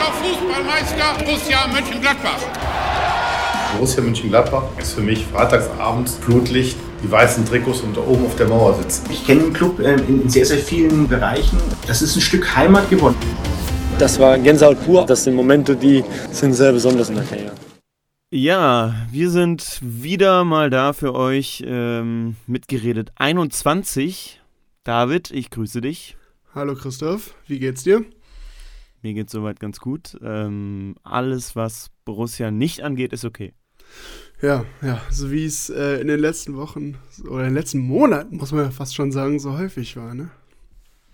Deutscher Fußballmeister Borussia Mönchengladbach. Borussia Mönchengladbach ist für mich freitagsabends Flutlicht, die weißen Trikots und da oben auf der Mauer sitzen. Ich kenne den Club äh, in sehr, sehr vielen Bereichen. Das ist ein Stück Heimat geworden. Das war Gänsehaut pur. Das sind Momente, die sind sehr besonders in der Karriere. Ja, wir sind wieder mal da für euch ähm, mitgeredet 21. David, ich grüße dich. Hallo Christoph, wie geht's dir? Mir geht's soweit ganz gut. Ähm, alles, was Borussia nicht angeht, ist okay. Ja, ja, so wie es äh, in den letzten Wochen oder in den letzten Monaten, muss man ja fast schon sagen, so häufig war, ne?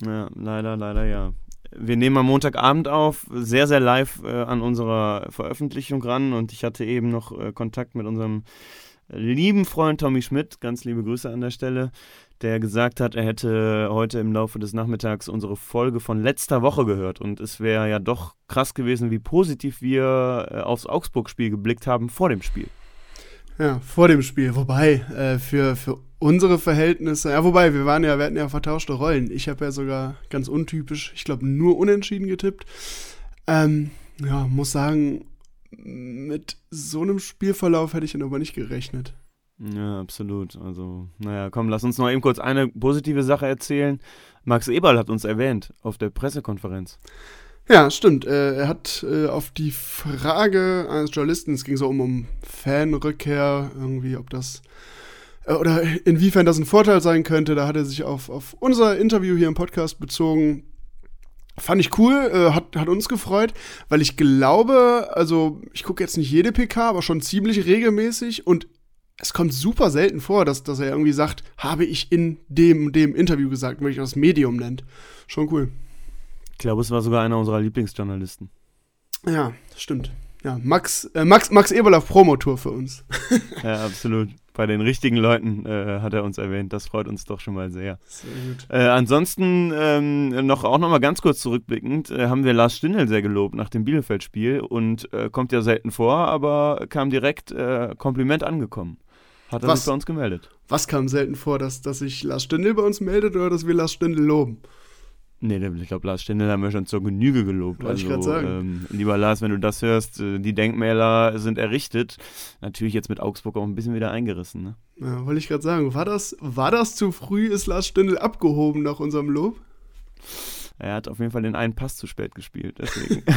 Ja, leider, leider ja. Wir nehmen am Montagabend auf, sehr, sehr live äh, an unserer Veröffentlichung ran und ich hatte eben noch äh, Kontakt mit unserem lieben Freund Tommy Schmidt, ganz liebe Grüße an der Stelle, der gesagt hat, er hätte heute im Laufe des Nachmittags unsere Folge von letzter Woche gehört. Und es wäre ja doch krass gewesen, wie positiv wir äh, aufs Augsburg-Spiel geblickt haben vor dem Spiel. Ja, vor dem Spiel. Wobei, äh, für, für unsere Verhältnisse, ja, wobei, wir waren ja, wir hatten ja vertauschte Rollen. Ich habe ja sogar ganz untypisch, ich glaube, nur unentschieden getippt. Ähm, ja, muss sagen, mit so einem Spielverlauf hätte ich dann aber nicht gerechnet. Ja, absolut. Also, naja, komm, lass uns noch eben kurz eine positive Sache erzählen. Max Eberl hat uns erwähnt auf der Pressekonferenz. Ja, stimmt. Äh, er hat äh, auf die Frage eines Journalisten, es ging so um, um Fanrückkehr, irgendwie, ob das äh, oder inwiefern das ein Vorteil sein könnte, da hat er sich auf, auf unser Interview hier im Podcast bezogen. Fand ich cool, äh, hat, hat uns gefreut, weil ich glaube, also ich gucke jetzt nicht jede PK, aber schon ziemlich regelmäßig und es kommt super selten vor, dass, dass er irgendwie sagt, habe ich in dem, dem Interview gesagt, wenn ich das Medium nennt. Schon cool. Ich glaube, es war sogar einer unserer Lieblingsjournalisten. Ja, stimmt. Ja, Max, äh, Max, Max Eberl auf Promotour für uns. ja, absolut. Bei den richtigen Leuten äh, hat er uns erwähnt. Das freut uns doch schon mal sehr. Sehr gut. Äh, ansonsten ähm, noch auch noch mal ganz kurz zurückblickend äh, haben wir Lars Stindl sehr gelobt nach dem Bielefeld-Spiel und äh, kommt ja selten vor, aber kam direkt äh, Kompliment angekommen. Hat er Was? sich bei uns gemeldet. Was kam selten vor, dass, dass sich Lars Stindl bei uns meldet oder dass wir Lars Stindl loben? Nee, ich glaube, Lars Stindl haben wir schon zur Genüge gelobt. Wollte ich also, grad sagen. Ähm, lieber Lars, wenn du das hörst, äh, die Denkmäler sind errichtet. Natürlich jetzt mit Augsburg auch ein bisschen wieder eingerissen. Ne? Ja, wollte ich gerade sagen. War das, war das zu früh? Ist Lars Stindl abgehoben nach unserem Lob? Er hat auf jeden Fall den einen Pass zu spät gespielt, deswegen.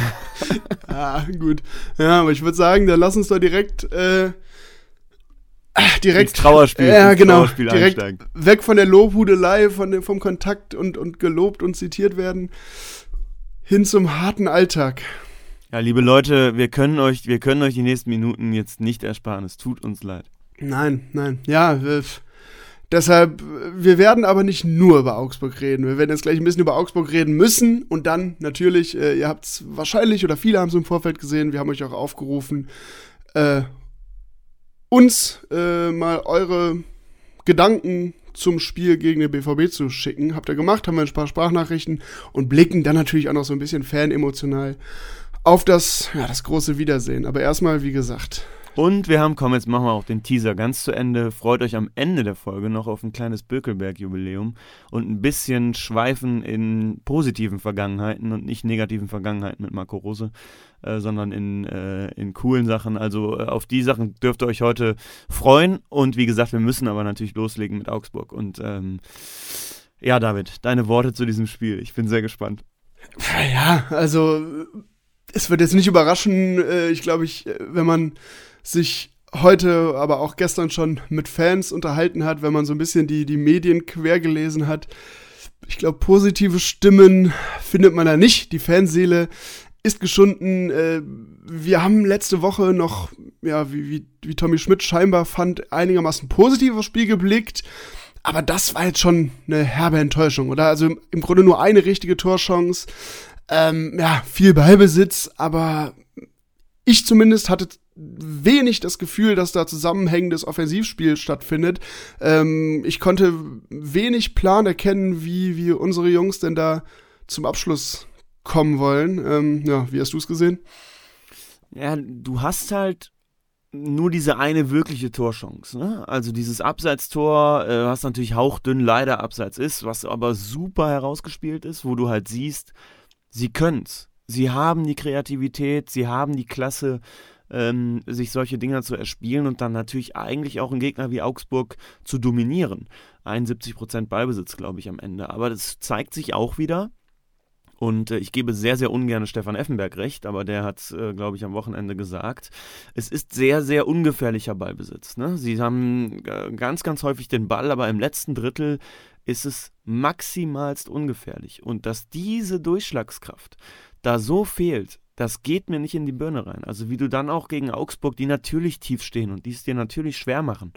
Ah, gut. Ja, aber ich würde sagen, dann lass uns doch direkt, äh, direkt Ins Trauerspiel, Ja, ins genau. Trauerspiel direkt einsteigen. weg von der Lobhudelei, von dem, vom Kontakt und, und gelobt und zitiert werden, hin zum harten Alltag. ja, liebe Leute, wir können euch, wir können euch die nächsten Minuten jetzt nicht ersparen. Es tut uns leid. Nein, nein. Ja, wir, deshalb, wir werden aber nicht nur über Augsburg reden. Wir werden jetzt gleich ein bisschen über Augsburg reden müssen und dann natürlich, äh, ihr habt es wahrscheinlich oder viele haben es im Vorfeld gesehen, wir haben euch auch aufgerufen, äh, uns äh, mal eure Gedanken zum Spiel gegen den BVB zu schicken. Habt ihr gemacht, haben wir ein paar Sprachnachrichten und blicken dann natürlich auch noch so ein bisschen fanemotional auf das, ja, das große Wiedersehen. Aber erstmal, wie gesagt, Und wir haben, komm, jetzt machen wir auch den Teaser ganz zu Ende. Freut euch am Ende der Folge noch auf ein kleines Bökelberg-Jubiläum und ein bisschen schweifen in positiven Vergangenheiten und nicht negativen Vergangenheiten mit Marco Rose, äh, sondern in, äh, in coolen Sachen. Also äh, auf die Sachen dürft ihr euch heute freuen. Und wie gesagt, wir müssen aber natürlich loslegen mit Augsburg. Und ähm, ja, David, deine Worte zu diesem Spiel. Ich bin sehr gespannt. Ja, also es wird jetzt nicht überraschen, äh, ich glaube, ich, äh, wenn man sich heute, aber auch gestern schon mit Fans unterhalten hat, wenn man so ein bisschen die, die Medien quer gelesen hat. Ich glaube, positive Stimmen findet man da nicht. Die Fanseele ist geschunden. Äh, wir haben letzte Woche noch, ja, wie, wie, wie Tommy Schmidt scheinbar fand, einigermaßen positiv aufs Spiel geblickt. Aber das war jetzt schon eine herbe Enttäuschung, oder? Also im, im Grunde nur eine richtige Torchance. Ähm, ja, viel Ballbesitz, aber ich zumindest hatte wenig das Gefühl, dass da zusammenhängendes Offensivspiel stattfindet. Ähm, ich konnte wenig Plan erkennen, wie, wie unsere Jungs denn da zum Abschluss kommen wollen. Ähm, ja, wie hast du es gesehen? Ja, du hast halt nur diese eine wirkliche Torchance. Ne? Also dieses Abseitstor, äh, was natürlich hauchdünn leider abseits ist, was aber super herausgespielt ist, wo du halt siehst, sie können's. Sie haben die Kreativität, sie haben die Klasse, ähm, sich solche Dinger zu erspielen und dann natürlich eigentlich auch einen Gegner wie Augsburg zu dominieren. 71% Ballbesitz, glaube ich, am Ende. Aber das zeigt sich auch wieder. Und äh, ich gebe sehr, sehr ungern Stefan Effenberg recht, aber der hat, äh, glaube ich, am Wochenende gesagt, es ist sehr, sehr ungefährlicher Ballbesitz. Ne? Sie haben äh, ganz, ganz häufig den Ball, aber im letzten Drittel ist es maximalst ungefährlich. Und dass diese Durchschlagskraft da so fehlt, das geht mir nicht in die Birne rein. Also wie du dann auch gegen Augsburg, die natürlich tief stehen und die es dir natürlich schwer machen,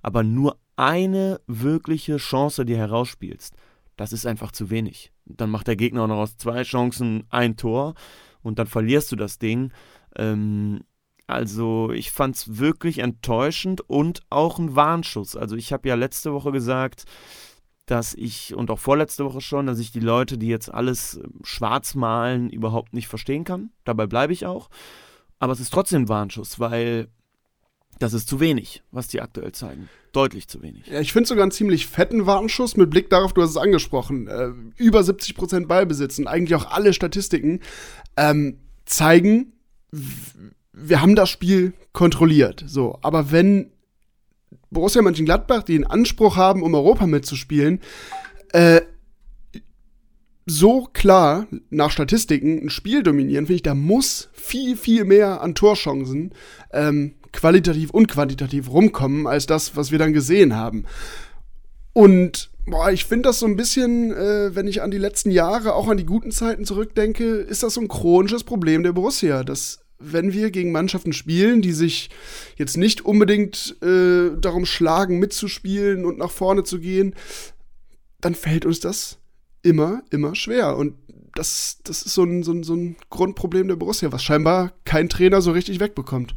aber nur eine wirkliche Chance dir herausspielst, das ist einfach zu wenig. Dann macht der Gegner auch noch aus zwei Chancen ein Tor und dann verlierst du das Ding. Ähm, also ich fand es wirklich enttäuschend und auch ein Warnschuss. Also ich habe ja letzte Woche gesagt, dass ich, und auch vorletzte Woche schon, dass ich die Leute, die jetzt alles ähm, schwarz malen, überhaupt nicht verstehen kann. Dabei bleibe ich auch. Aber es ist trotzdem ein Warnschuss, weil das ist zu wenig, was die aktuell zeigen. Deutlich zu wenig. Ja, ich finde sogar einen ziemlich fetten Warnschuss mit Blick darauf, du hast es angesprochen, äh, über 70 Prozent Ballbesitz und eigentlich auch alle Statistiken ähm, zeigen, wir haben das Spiel kontrolliert. So, aber wenn Borussia Mönchengladbach, die einen Anspruch haben, um Europa mitzuspielen, äh, so klar nach Statistiken ein Spiel dominieren, finde ich, da muss viel, viel mehr an Torchancen ähm, qualitativ und quantitativ rumkommen, als das, was wir dann gesehen haben. Und boah, ich finde das so ein bisschen, äh, wenn ich an die letzten Jahre, auch an die guten Zeiten zurückdenke, ist das so ein chronisches Problem der Borussia, dass wenn wir gegen Mannschaften spielen, die sich jetzt nicht unbedingt äh, darum schlagen, mitzuspielen und nach vorne zu gehen, dann fällt uns das immer, immer schwer. Und das, das ist so ein, so, ein, so ein Grundproblem der Borussia, was scheinbar kein Trainer so richtig wegbekommt.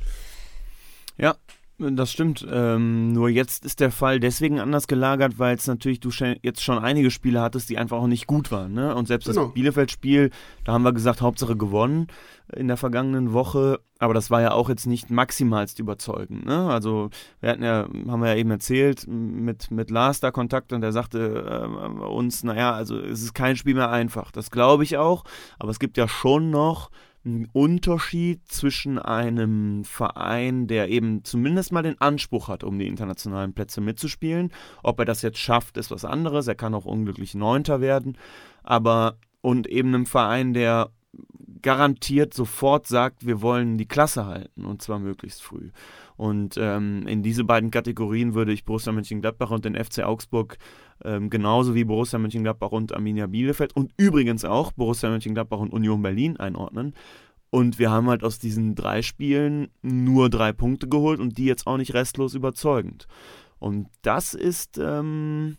Ja, das stimmt. Ähm, nur jetzt ist der Fall deswegen anders gelagert, weil es natürlich du jetzt schon einige Spiele hattest, die einfach auch nicht gut waren. Ne? Und selbst genau. das Bielefeld-Spiel, da haben wir gesagt, Hauptsache gewonnen in der vergangenen Woche. Aber das war ja auch jetzt nicht maximalst überzeugend. Ne? Also wir hatten ja, haben wir ja eben erzählt, mit, mit Lars da Kontakt und der sagte äh, uns, naja, also es ist kein Spiel mehr einfach. Das glaube ich auch. Aber es gibt ja schon noch ein Unterschied zwischen einem Verein, der eben zumindest mal den Anspruch hat, um die internationalen Plätze mitzuspielen. Ob er das jetzt schafft, ist was anderes. Er kann auch unglücklich Neunter werden. Aber und eben einem Verein, der garantiert sofort sagt, wir wollen die Klasse halten und zwar möglichst früh. Und ähm, in diese beiden Kategorien würde ich Borussia Mönchengladbach und den FC Augsburg ähm, genauso wie Borussia Mönchengladbach und Arminia Bielefeld und übrigens auch Borussia Mönchengladbach und Union Berlin einordnen. Und wir haben halt aus diesen drei Spielen nur drei Punkte geholt und die jetzt auch nicht restlos überzeugend. Und das ist ähm,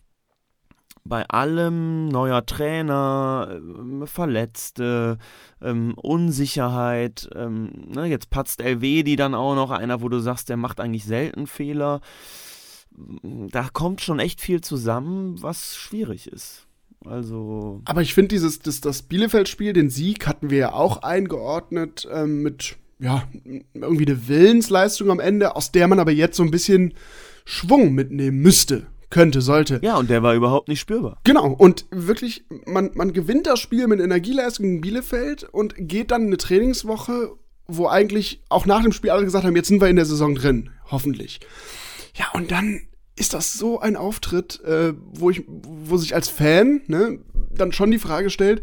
bei allem neuer Trainer, äh, Verletzte, ähm, Unsicherheit. Ähm, ne, jetzt patzt LW, dann auch noch einer, wo du sagst, der macht eigentlich selten Fehler. Da kommt schon echt viel zusammen, was schwierig ist. Also. Aber ich finde dieses, das, das Bielefeld-Spiel, den Sieg hatten wir ja auch eingeordnet ähm, mit, ja, irgendwie eine Willensleistung am Ende, aus der man aber jetzt so ein bisschen Schwung mitnehmen müsste könnte, sollte. Ja, und der war überhaupt nicht spürbar. Genau, und wirklich, man, man gewinnt das Spiel mit Energieleistung in Bielefeld und geht dann eine Trainingswoche, wo eigentlich auch nach dem Spiel alle gesagt haben, jetzt sind wir in der Saison drin, hoffentlich. Ja, und dann ist das so ein Auftritt, äh, wo ich, wo sich als Fan ne, dann schon die Frage stellt,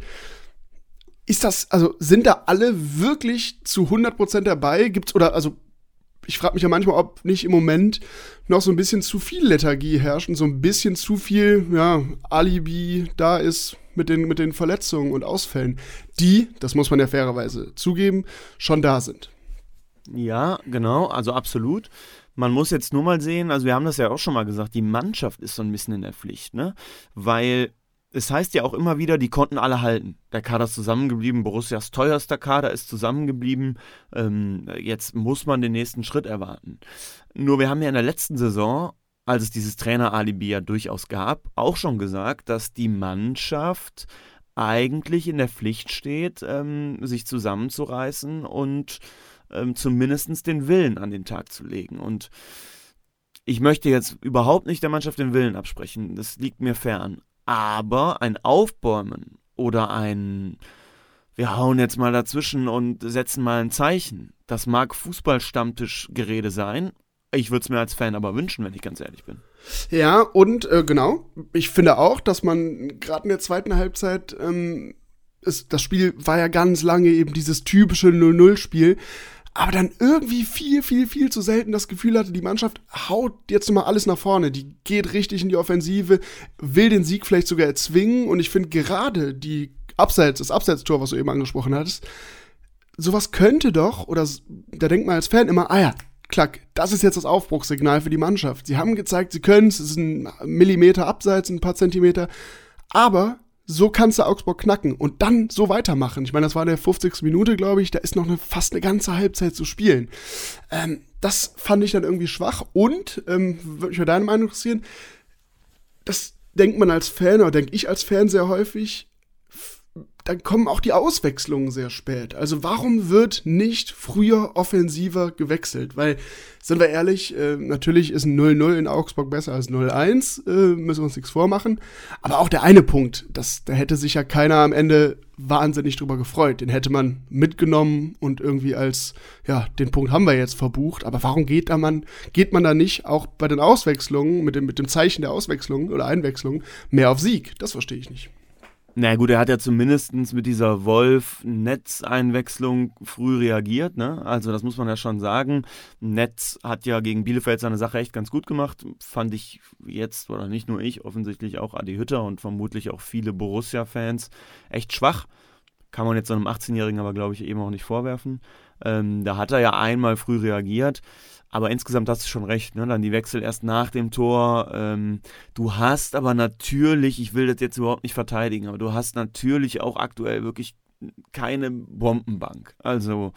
ist das, also sind da alle wirklich zu 100% dabei? Gibt's, oder, also ich frage mich ja manchmal, ob nicht im Moment noch so ein bisschen zu viel Lethargie herrscht und so ein bisschen zu viel ja, Alibi da ist mit den, mit den Verletzungen und Ausfällen, die, das muss man ja fairerweise zugeben, schon da sind. Ja, genau, also absolut. Man muss jetzt nur mal sehen, also wir haben das ja auch schon mal gesagt, die Mannschaft ist so ein bisschen in der Pflicht, ne? Weil es heißt ja auch immer wieder, die konnten alle halten. Der Kader ist zusammengeblieben, Borussias teuerster Kader ist zusammengeblieben. Ähm, jetzt muss man den nächsten Schritt erwarten. Nur wir haben ja in der letzten Saison, als es dieses Trainer-Alibi ja durchaus gab, auch schon gesagt, dass die Mannschaft eigentlich in der Pflicht steht, ähm, sich zusammenzureißen und ähm, zumindest den Willen an den Tag zu legen. Und ich möchte jetzt überhaupt nicht der Mannschaft den Willen absprechen. Das liegt mir fern. Aber ein Aufbäumen oder ein wir hauen jetzt mal dazwischen und setzen mal ein Zeichen. Das mag Fußballstammtischgerede sein. Ich würde es mir als Fan aber wünschen, wenn ich ganz ehrlich bin. Ja, und äh, genau, ich finde auch, dass man gerade in der zweiten Halbzeit, ähm, ist, das Spiel war ja ganz lange eben dieses typische 0-0-Spiel, aber dann irgendwie viel, viel, viel zu selten das Gefühl hatte, die Mannschaft haut jetzt mal alles nach vorne, die geht richtig in die Offensive, will den Sieg vielleicht sogar erzwingen. Und ich finde gerade die Abseits, das Abseitstor, was du eben angesprochen hattest, sowas könnte doch, oder da denkt man als Fan immer, ah ja, klack, das ist jetzt das Aufbruchssignal für die Mannschaft. Sie haben gezeigt, sie können es, es ist ein Millimeter abseits, ein paar Zentimeter, aber so kannst du Augsburg knacken und dann so weitermachen. Ich meine, das war der 50. Minute, glaube ich, da ist noch eine, fast eine ganze Halbzeit zu spielen. Ähm, das fand ich dann irgendwie schwach und, ähm, würde mich mal deine Meinung interessieren, das denkt man als Fan oder denke ich als Fan sehr häufig, dann kommen auch die Auswechslungen sehr spät. Also warum wird nicht früher offensiver gewechselt? Weil, sind wir ehrlich, äh, natürlich ist ein 0-0 in Augsburg besser als 0-1, äh, müssen wir uns nichts vormachen. Aber auch der eine Punkt, das, da hätte sich ja keiner am Ende wahnsinnig drüber gefreut. Den hätte man mitgenommen und irgendwie als, ja, den Punkt haben wir jetzt verbucht. Aber warum geht da man, geht man da nicht auch bei den Auswechslungen, mit dem, mit dem Zeichen der Auswechslung oder Einwechslung, mehr auf Sieg? Das verstehe ich nicht. Na gut, er hat ja zumindest mit dieser Wolf-Netzeinwechslung früh reagiert. Ne? Also das muss man ja schon sagen. Netz hat ja gegen Bielefeld seine Sache echt ganz gut gemacht. Fand ich jetzt, oder nicht nur ich, offensichtlich auch Adi Hütter und vermutlich auch viele Borussia-Fans echt schwach. Kann man jetzt so einem 18-Jährigen aber, glaube ich, eben auch nicht vorwerfen. Ähm, da hat er ja einmal früh reagiert. Aber insgesamt hast du schon recht, ne? Dann die Wechsel erst nach dem Tor. Ähm, du hast aber natürlich, ich will das jetzt überhaupt nicht verteidigen, aber du hast natürlich auch aktuell wirklich keine Bombenbank. Also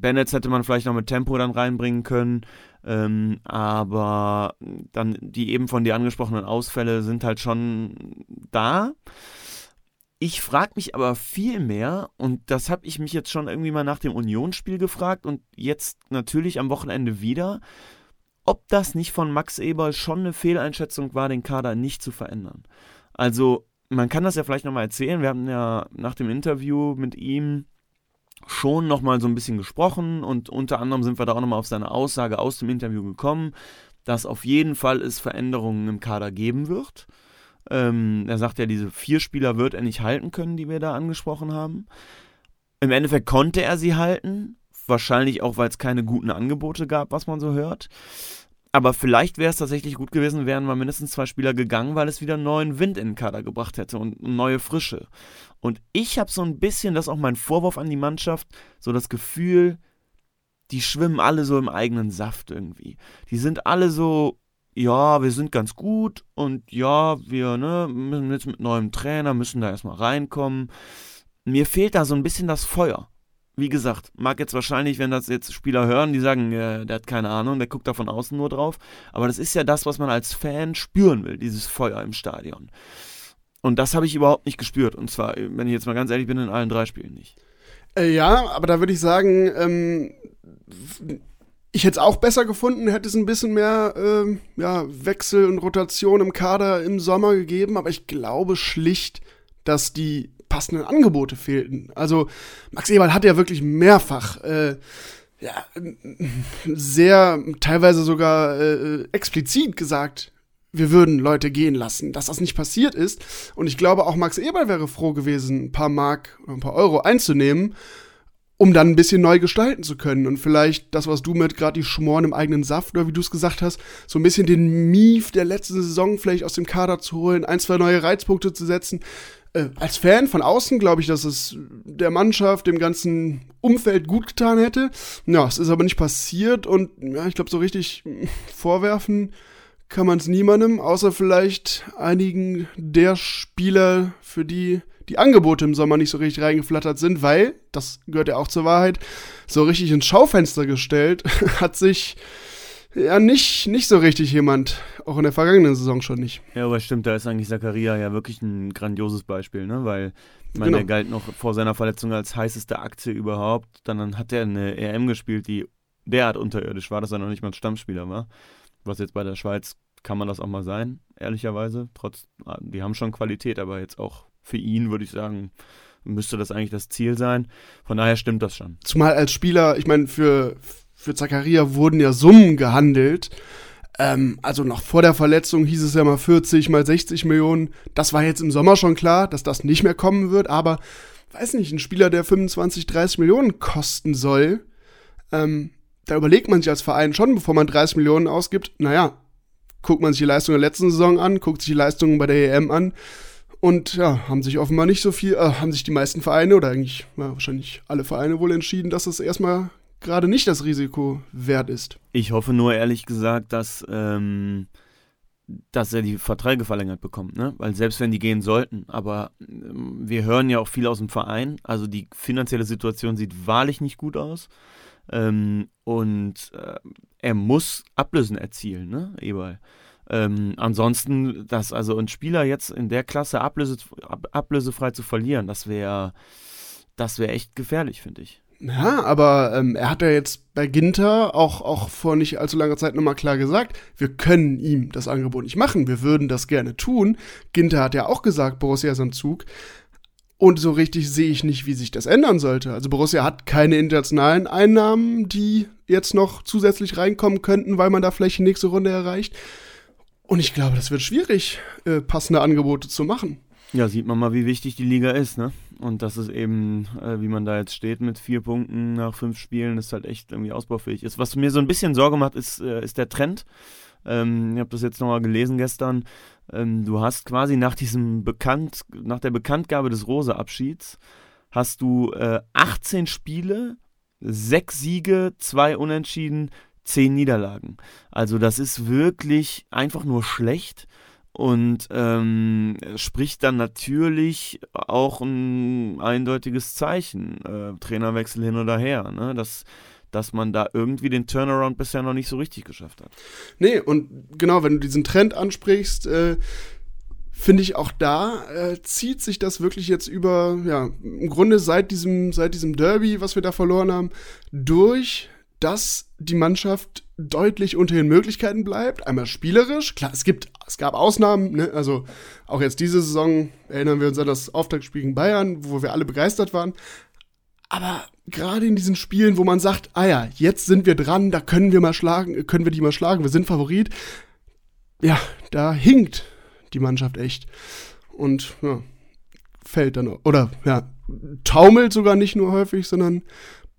Bennett hätte man vielleicht noch mit Tempo dann reinbringen können, ähm, aber dann die eben von dir angesprochenen Ausfälle sind halt schon da. Ich frage mich aber viel mehr, und das habe ich mich jetzt schon irgendwie mal nach dem Unionsspiel gefragt und jetzt natürlich am Wochenende wieder, ob das nicht von Max Eberl schon eine Fehleinschätzung war, den Kader nicht zu verändern. Also, man kann das ja vielleicht nochmal erzählen. Wir haben ja nach dem Interview mit ihm schon nochmal so ein bisschen gesprochen und unter anderem sind wir da auch nochmal auf seine Aussage aus dem Interview gekommen, dass auf jeden Fall es Veränderungen im Kader geben wird. Ähm, er sagt ja, diese vier Spieler wird er nicht halten können, die wir da angesprochen haben. Im Endeffekt konnte er sie halten. Wahrscheinlich auch, weil es keine guten Angebote gab, was man so hört. Aber vielleicht wäre es tatsächlich gut gewesen, wären mal mindestens zwei Spieler gegangen, weil es wieder neuen Wind in den Kader gebracht hätte und neue Frische. Und ich habe so ein bisschen, das ist auch mein Vorwurf an die Mannschaft, so das Gefühl, die schwimmen alle so im eigenen Saft irgendwie. Die sind alle so ja, wir sind ganz gut und ja, wir ne, müssen jetzt mit neuem Trainer, müssen da erstmal reinkommen. Mir fehlt da so ein bisschen das Feuer. Wie gesagt, mag jetzt wahrscheinlich, wenn das jetzt Spieler hören, die sagen, äh, der hat keine Ahnung, der guckt da von außen nur drauf. Aber das ist ja das, was man als Fan spüren will, dieses Feuer im Stadion. Und das habe ich überhaupt nicht gespürt. Und zwar, wenn ich jetzt mal ganz ehrlich bin, in allen drei Spielen nicht. Äh, ja, aber da würde ich sagen, ähm, ich hätte es auch besser gefunden, hätte es ein bisschen mehr äh, ja, Wechsel und Rotation im Kader im Sommer gegeben, aber ich glaube schlicht, dass die passenden Angebote fehlten. Also Max Eberl hat ja wirklich mehrfach äh, ja, sehr, teilweise sogar äh, explizit gesagt, wir würden Leute gehen lassen, dass das nicht passiert ist. Und ich glaube, auch Max Eberl wäre froh gewesen, ein paar Mark oder ein paar Euro einzunehmen um dann ein bisschen neu gestalten zu können und vielleicht das, was du mit gerade die Schmoren im eigenen Saft oder wie du es gesagt hast, so ein bisschen den Mief der letzten Saison vielleicht aus dem Kader zu holen, ein, zwei neue Reizpunkte zu setzen. Äh, als Fan von außen glaube ich, dass es der Mannschaft, dem ganzen Umfeld gut getan hätte. Ja, es ist aber nicht passiert und ja, ich glaube, so richtig vorwerfen kann man es niemandem, außer vielleicht einigen der Spieler, für die die Angebote im Sommer nicht so richtig reingeflattert sind, weil, das gehört ja auch zur Wahrheit, so richtig ins Schaufenster gestellt hat sich ja nicht, nicht so richtig jemand, auch in der vergangenen Saison schon nicht. Ja, aber stimmt, da ist eigentlich Zakaria ja wirklich ein grandioses Beispiel, ne? Weil, ich meine, genau. der galt noch vor seiner Verletzung als heißeste Aktie überhaupt. Dann hat er eine EM gespielt, die derart unterirdisch war, dass er noch nicht mal ein Stammspieler war. Was jetzt bei der Schweiz kann man das auch mal sein, ehrlicherweise. Trotz, die haben schon Qualität, aber jetzt auch für ihn, würde ich sagen, müsste das eigentlich das Ziel sein. Von daher stimmt das schon. Zumal als Spieler, ich meine, für, für Zakaria wurden ja Summen gehandelt. Ähm, also noch vor der Verletzung hieß es ja mal 40 mal 60 Millionen. Das war jetzt im Sommer schon klar, dass das nicht mehr kommen wird, aber weiß nicht, ein Spieler, der 25, 30 Millionen kosten soll, ähm, da überlegt man sich als Verein schon, bevor man 30 Millionen ausgibt, naja, guckt man sich die Leistung der letzten Saison an, guckt sich die Leistungen bei der EM an und ja, haben sich offenbar nicht so viel, äh, haben sich die meisten Vereine oder eigentlich ja, wahrscheinlich alle Vereine wohl entschieden, dass es erstmal gerade nicht das Risiko wert ist. Ich hoffe nur ehrlich gesagt, dass, ähm, dass er die Verträge verlängert bekommt, ne? Weil selbst wenn die gehen sollten, aber ähm, wir hören ja auch viel aus dem Verein, also die finanzielle Situation sieht wahrlich nicht gut aus. Ähm, und äh, er muss Ablösen erzielen, ne, Eberl. Ähm, ansonsten, dass also ein Spieler jetzt in der Klasse ablöse, ab, ablösefrei zu verlieren, das wäre das wäre echt gefährlich, finde ich. Ja, aber ähm, er hat ja jetzt bei Ginter auch, auch vor nicht allzu langer Zeit nochmal klar gesagt, wir können ihm das Angebot nicht machen, wir würden das gerne tun. Ginter hat ja auch gesagt, Borussia ist am Zug. Und so richtig sehe ich nicht, wie sich das ändern sollte. Also Borussia hat keine internationalen Einnahmen, die jetzt noch zusätzlich reinkommen könnten, weil man da vielleicht die nächste Runde erreicht. Und ich glaube, das wird schwierig, äh, passende Angebote zu machen. Ja, sieht man mal, wie wichtig die Liga ist, ne? Und das ist eben, äh, wie man da jetzt steht mit vier Punkten nach fünf Spielen, ist halt echt irgendwie ausbaufähig ist. Was mir so ein bisschen Sorge macht, ist, äh, ist der Trend. Ähm, ich habe das jetzt nochmal gelesen gestern. Ähm, du hast quasi nach diesem Bekannt, nach der Bekanntgabe des Rose-Abschieds, hast du äh, 18 Spiele, sechs Siege, zwei Unentschieden, zehn Niederlagen. Also das ist wirklich einfach nur schlecht und ähm, spricht dann natürlich auch ein eindeutiges Zeichen, äh, Trainerwechsel hin oder her. Ne? Das dass man da irgendwie den Turnaround bisher noch nicht so richtig geschafft hat. Nee, und genau, wenn du diesen Trend ansprichst, äh, finde ich auch da äh, zieht sich das wirklich jetzt über, ja, im Grunde seit diesem, seit diesem Derby, was wir da verloren haben, durch, dass die Mannschaft deutlich unter den Möglichkeiten bleibt. Einmal spielerisch, klar, es gibt, es gab Ausnahmen, ne? also auch jetzt diese Saison erinnern wir uns an das Auftaktspiel gegen Bayern, wo wir alle begeistert waren. Aber gerade in diesen Spielen, wo man sagt, ah ja, jetzt sind wir dran, da können wir mal schlagen, können wir die mal schlagen, wir sind Favorit. Ja, da hinkt die Mannschaft echt. Und ja, fällt dann, oder ja, taumelt sogar nicht nur häufig, sondern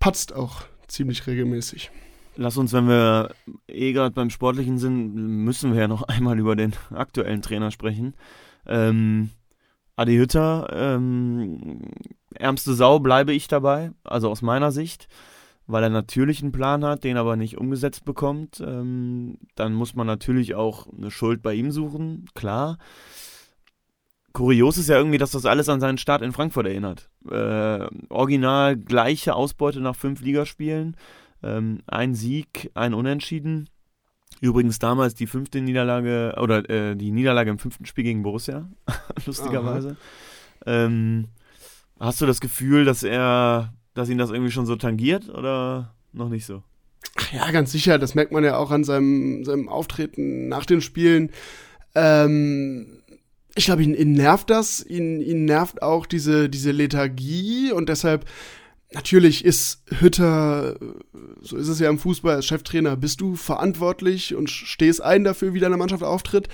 patzt auch ziemlich regelmäßig. Lass uns, wenn wir eh gerade beim Sportlichen sind, müssen wir ja noch einmal über den aktuellen Trainer sprechen. Ähm, Adi Hütter, ähm, ärmste Sau bleibe ich dabei, also aus meiner Sicht, weil er natürlich einen Plan hat, den aber nicht umgesetzt bekommt. Ähm, dann muss man natürlich auch eine Schuld bei ihm suchen, klar. Kurios ist ja irgendwie, dass das alles an seinen Start in Frankfurt erinnert. Äh, original gleiche Ausbeute nach fünf Ligaspielen, ähm, ein Sieg, ein Unentschieden. Übrigens damals die fünfte Niederlage oder äh, die Niederlage im fünften Spiel gegen Borussia, lustigerweise. Ähm, hast du das Gefühl, dass er, dass ihn das irgendwie schon so tangiert oder noch nicht so? Ja, ganz sicher. Das merkt man ja auch an seinem, seinem Auftreten nach den Spielen. Ähm, ich glaube, ihn, ihn nervt das. Ihn, ihn nervt auch diese, diese Lethargie und deshalb Natürlich ist Hütter, so ist es ja im Fußball, als Cheftrainer bist du verantwortlich und stehst ein dafür, wie deine Mannschaft auftritt.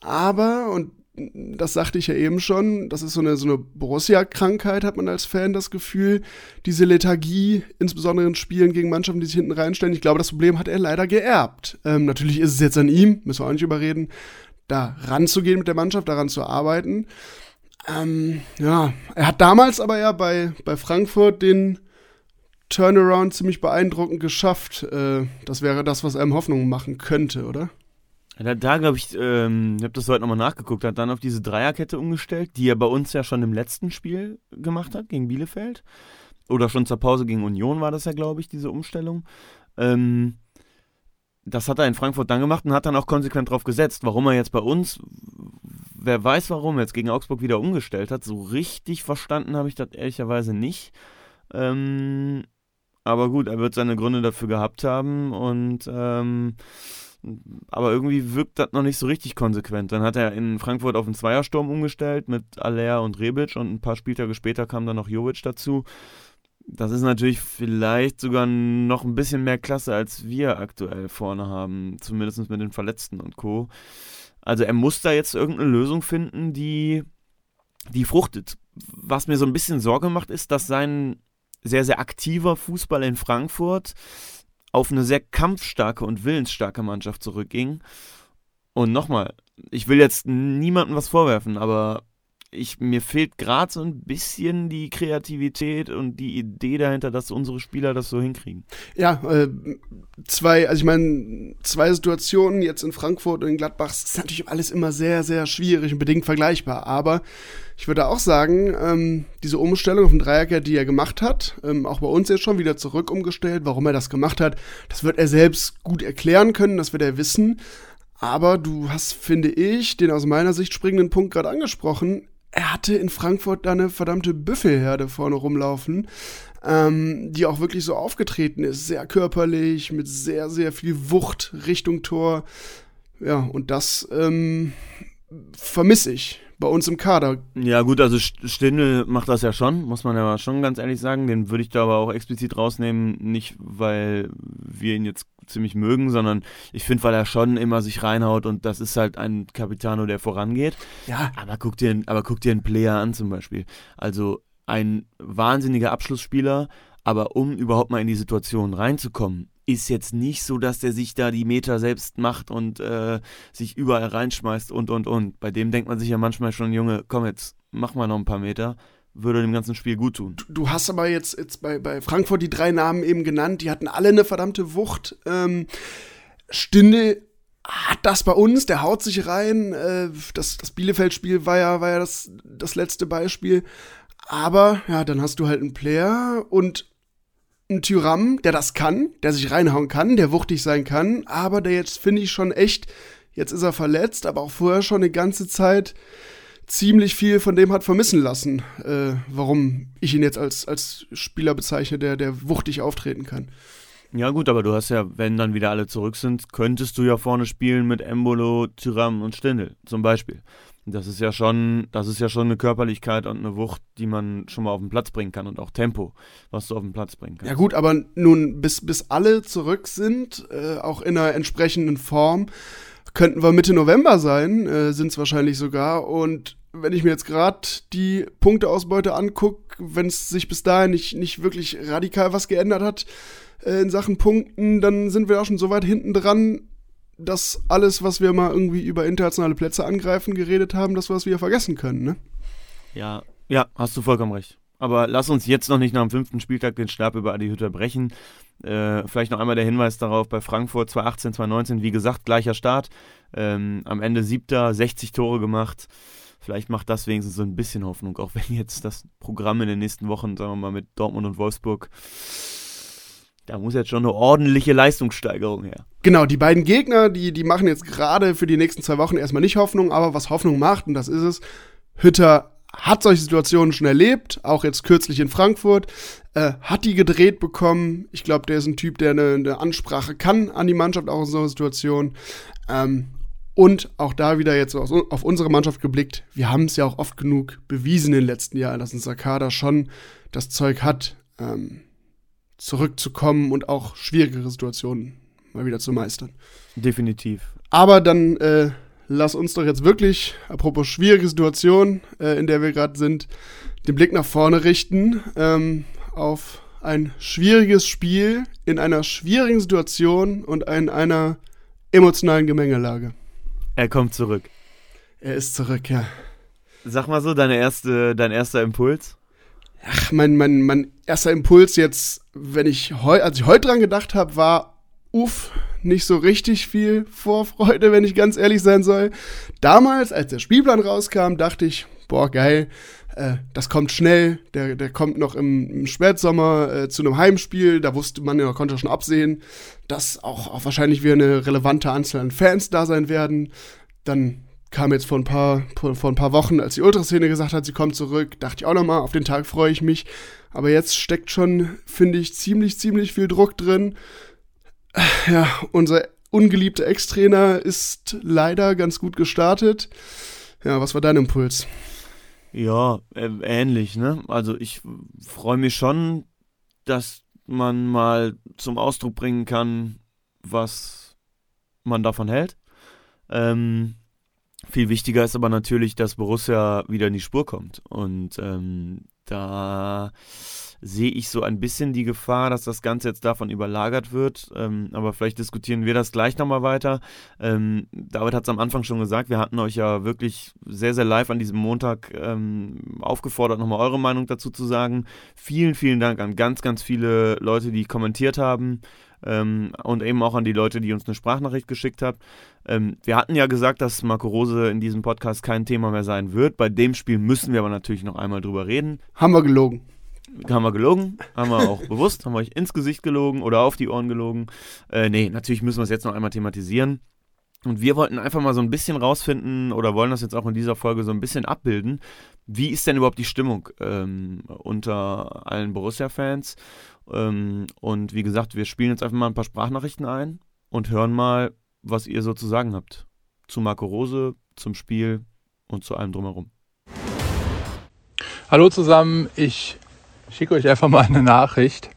Aber, und das sagte ich ja eben schon, das ist so eine, so eine Borussia-Krankheit, hat man als Fan das Gefühl, diese Lethargie, insbesondere in Spielen gegen Mannschaften, die sich hinten reinstellen. Ich glaube, das Problem hat er leider geerbt. Ähm, natürlich ist es jetzt an ihm, müssen wir auch nicht überreden, da ranzugehen mit der Mannschaft, daran zu arbeiten. Ähm, ja, er hat damals aber ja bei, bei Frankfurt den Turnaround ziemlich beeindruckend geschafft. Äh, das wäre das, was einem Hoffnung machen könnte, oder? Da, da glaube ich, ähm, ich habe das heute nochmal nachgeguckt, hat dann auf diese Dreierkette umgestellt, die er bei uns ja schon im letzten Spiel gemacht hat, gegen Bielefeld. Oder schon zur Pause gegen Union war das ja, glaube ich, diese Umstellung. Ähm, das hat er in Frankfurt dann gemacht und hat dann auch konsequent drauf gesetzt. Warum er jetzt bei uns, wer weiß warum, jetzt gegen Augsburg wieder umgestellt hat, so richtig verstanden habe ich das ehrlicherweise nicht. Ähm, aber gut, er wird seine Gründe dafür gehabt haben und ähm, aber irgendwie wirkt das noch nicht so richtig konsequent. Dann hat er in Frankfurt auf den Zweiersturm umgestellt mit Aller und Rebic und ein paar Spieltage später kam dann noch Jovic dazu. Das ist natürlich vielleicht sogar noch ein bisschen mehr Klasse, als wir aktuell vorne haben, zumindest mit den Verletzten und Co. Also er muss da jetzt irgendeine Lösung finden, die, die fruchtet. Was mir so ein bisschen Sorge macht, ist, dass sein sehr, sehr aktiver Fußball in Frankfurt auf eine sehr kampfstarke und willensstarke Mannschaft zurückging. Und nochmal, ich will jetzt niemandem was vorwerfen, aber ich, mir fehlt gerade so ein bisschen die Kreativität und die Idee dahinter, dass unsere Spieler das so hinkriegen. Ja, äh, zwei, also ich meine, zwei Situationen jetzt in Frankfurt und in Gladbach, ist natürlich alles immer sehr, sehr schwierig und bedingt vergleichbar. Aber ich würde auch sagen, ähm, diese Umstellung auf den Dreierkette, die er gemacht hat, ähm, auch bei uns jetzt schon wieder zurück umgestellt, warum er das gemacht hat, das wird er selbst gut erklären können, das wird er wissen. Aber du hast, finde ich, den aus meiner Sicht springenden Punkt gerade angesprochen er hatte in Frankfurt da eine verdammte Büffelherde vorne rumlaufen, ähm, die auch wirklich so aufgetreten ist. Sehr körperlich, mit sehr, sehr viel Wucht Richtung Tor. Ja, und das ähm, vermisse ich bei uns im Kader. Ja, gut, also Stindl macht das ja schon, muss man ja schon ganz ehrlich sagen. Den würde ich da aber auch explizit rausnehmen, nicht weil wir ihn jetzt ziemlich mögen, sondern ich finde, weil er schon immer sich reinhaut und das ist halt ein Capitano, der vorangeht. Ja. Aber guck dir, aber guck dir einen Player an zum Beispiel. Also ein wahnsinniger Abschlussspieler, aber um überhaupt mal in die Situation reinzukommen, ist jetzt nicht so, dass der sich da die Meter selbst macht und äh, sich überall reinschmeißt und und und. Bei dem denkt man sich ja manchmal schon, Junge, komm jetzt, mach mal noch ein paar Meter. Würde dem ganzen Spiel gut tun. Du, hast aber jetzt, jetzt bei, bei Frankfurt die drei Namen eben genannt, die hatten alle eine verdammte Wucht. Ähm, Stinde hat das bei uns, der haut sich rein. Äh, das das Bielefeld-Spiel war ja, war ja das, das letzte Beispiel. Aber ja, dann hast du halt einen Player und ein Tyram, der das kann, der sich reinhauen kann, der wuchtig sein kann, aber der jetzt finde ich schon echt, jetzt ist er verletzt, aber auch vorher schon eine ganze Zeit ziemlich viel von dem hat vermissen lassen, äh, warum ich ihn jetzt als, als Spieler bezeichne, der, der wuchtig auftreten kann. Ja gut, aber du hast ja, wenn dann wieder alle zurück sind, könntest du ja vorne spielen mit Embolo, Tyram und Stindel zum Beispiel. Das ist ja schon, das ist ja schon eine Körperlichkeit und eine Wucht, die man schon mal auf den Platz bringen kann und auch Tempo, was du auf den Platz bringen kannst. Ja gut, aber nun, bis, bis alle zurück sind, äh, auch in einer entsprechenden Form, könnten wir Mitte November sein, äh, sind es wahrscheinlich sogar. Und wenn ich mir jetzt gerade die Punkteausbeute angucke, wenn es sich bis dahin nicht, nicht wirklich radikal was geändert hat äh, in Sachen Punkten, dann sind wir auch schon so weit hinten dran, dass alles, was wir mal irgendwie über internationale Plätze angreifen, geredet haben, dass wir es wieder vergessen können, ne? Ja, ja, hast du vollkommen recht. Aber lass uns jetzt noch nicht nach dem fünften Spieltag den Stab über Adi Hütter brechen. Äh, vielleicht noch einmal der Hinweis darauf, bei Frankfurt 2018, 2019, wie gesagt, gleicher Start. Ähm, am Ende siebter, 60 Tore gemacht. Vielleicht macht das wenigstens so ein bisschen Hoffnung, auch wenn jetzt das Programm in den nächsten Wochen, sagen wir mal, mit Dortmund und Wolfsburg da muss jetzt schon eine ordentliche Leistungssteigerung her. Genau, die beiden Gegner, die, die machen jetzt gerade für die nächsten zwei Wochen erstmal nicht Hoffnung, aber was Hoffnung macht, und das ist es, Hütter hat solche Situationen schon erlebt, auch jetzt kürzlich in Frankfurt, äh, hat die gedreht bekommen. Ich glaube, der ist ein Typ, der eine, eine, Ansprache kann an die Mannschaft, auch in so einer Situation. Ähm, und auch da wieder jetzt auf unsere Mannschaft geblickt. Wir haben es ja auch oft genug bewiesen in den letzten Jahren, dass unser Kader schon das Zeug hat, ähm, zurückzukommen und auch schwierigere Situationen mal wieder zu meistern. Definitiv. Aber dann äh, lass uns doch jetzt wirklich, apropos schwierige Situation, äh, in der wir gerade sind, den Blick nach vorne richten ähm, auf ein schwieriges Spiel in einer schwierigen Situation und in einer emotionalen Gemengelage. Er kommt zurück. Er ist zurück, ja. Sag mal so, deine erste, dein erster Impuls? Ach, mein, mein, mein erster Impuls jetzt, wenn ich heu, als ich heute dran gedacht habe, war, uff, nicht so richtig viel Vorfreude, wenn ich ganz ehrlich sein soll. Damals, als der Spielplan rauskam, dachte ich, boah, geil, äh, das kommt schnell, der, der kommt noch im, im Spätsommer äh, zu einem Heimspiel, da wusste man ja, konnte schon absehen, dass auch, auch wahrscheinlich wieder eine relevante Anzahl an Fans da sein werden. Dann kam jetzt vor ein paar, vor ein paar Wochen, als die Ultraszene gesagt hat, sie kommt zurück, dachte ich auch nochmal, auf den Tag freue ich mich. Aber jetzt steckt schon, finde ich, ziemlich, ziemlich viel Druck drin. Ja, unser ungeliebte Ex-Trainer ist leider ganz gut gestartet. Ja, was war dein Impuls? Ja, äh, ähnlich, ne? Also ich freue mich schon, dass man mal zum Ausdruck bringen kann, was man davon hält. Ähm, viel wichtiger ist aber natürlich, dass Borussia wieder in die Spur kommt. Und ähm, da sehe ich so ein bisschen die Gefahr, dass das Ganze jetzt davon überlagert wird. Ähm, aber vielleicht diskutieren wir das gleich nochmal weiter. Ähm, David hat es am Anfang schon gesagt, wir hatten euch ja wirklich sehr, sehr live an diesem Montag ähm, aufgefordert, nochmal eure Meinung dazu zu sagen. Vielen, vielen Dank an ganz, ganz viele Leute, die kommentiert haben. Ähm, und eben auch an die Leute, die uns eine Sprachnachricht geschickt haben. Ähm, wir hatten ja gesagt, dass Marco Rose in diesem Podcast kein Thema mehr sein wird. Bei dem Spiel müssen wir aber natürlich noch einmal drüber reden. Haben wir gelogen haben wir gelogen, haben wir auch bewusst, haben wir euch ins Gesicht gelogen oder auf die Ohren gelogen. Äh, nee, natürlich müssen wir es jetzt noch einmal thematisieren. Und wir wollten einfach mal so ein bisschen rausfinden oder wollen das jetzt auch in dieser Folge so ein bisschen abbilden. Wie ist denn überhaupt die Stimmung ähm, unter allen Borussia-Fans? Ähm, und wie gesagt, wir spielen jetzt einfach mal ein paar Sprachnachrichten ein und hören mal, was ihr so zu sagen habt. Zu Marco Rose, zum Spiel und zu allem drumherum. Hallo zusammen, ich schicke euch einfach mal eine Nachricht.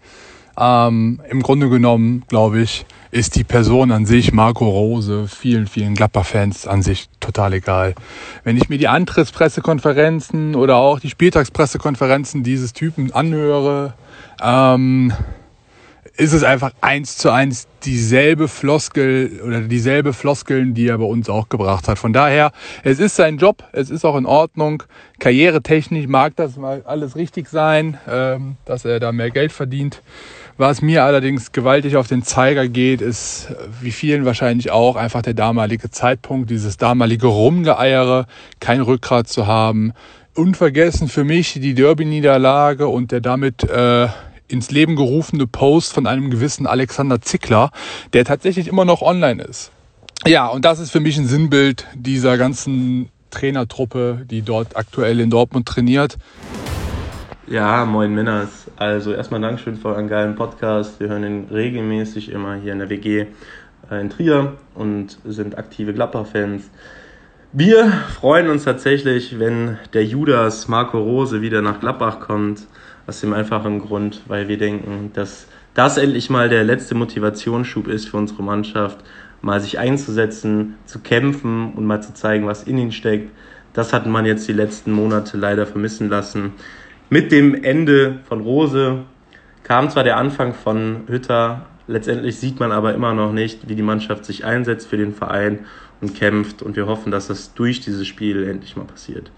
Ähm, Im Grunde genommen, glaube ich, ist die Person an sich, Marco Rose, vielen, vielen Gladbach-Fans an sich total egal. Wenn ich mir die Antrittspressekonferenzen oder auch die Spieltagspressekonferenzen dieses Typen anhöre, ähm, ist es einfach eins zu eins dieselbe Floskel oder dieselbe Floskeln, die er bei uns auch gebracht hat. Von daher, es ist sein Job, es ist auch in Ordnung. Karrieretechnisch mag das mal alles richtig sein, ähm, dass er da mehr Geld verdient. Was mir allerdings gewaltig auf den Zeiger geht, ist, wie vielen wahrscheinlich auch, einfach der damalige Zeitpunkt, dieses damalige Rumgeeiere, kein Rückgrat zu haben. Unvergessen für mich die Derby-Niederlage und der damit äh, ins Leben gerufene Post von einem gewissen Alexander Zickler, der tatsächlich immer noch online ist. Ja, und das ist für mich ein Sinnbild dieser ganzen Trainertruppe, die dort aktuell in Dortmund trainiert. Ja, moin Männers. Also erstmal Dankeschön für euren geilen Podcast. Wir hören ihn regelmäßig immer hier in der WG äh, in Trier und sind aktive Gladbach-Fans. Wir freuen uns tatsächlich, wenn der Judas Marco Rose wieder nach Gladbach kommt. Aus dem einfachen Grund, weil wir denken, dass das endlich mal der letzte Motivationsschub ist für unsere Mannschaft, mal sich einzusetzen, zu kämpfen und mal zu zeigen, was in ihnen steckt. Das hat man jetzt die letzten Monate leider vermissen lassen. Mit dem Ende von Rose kam zwar der Anfang von Hütter, letztendlich sieht man aber immer noch nicht, wie die Mannschaft sich einsetzt für den Verein und kämpft und wir hoffen, dass das durch dieses Spiel endlich mal passiert.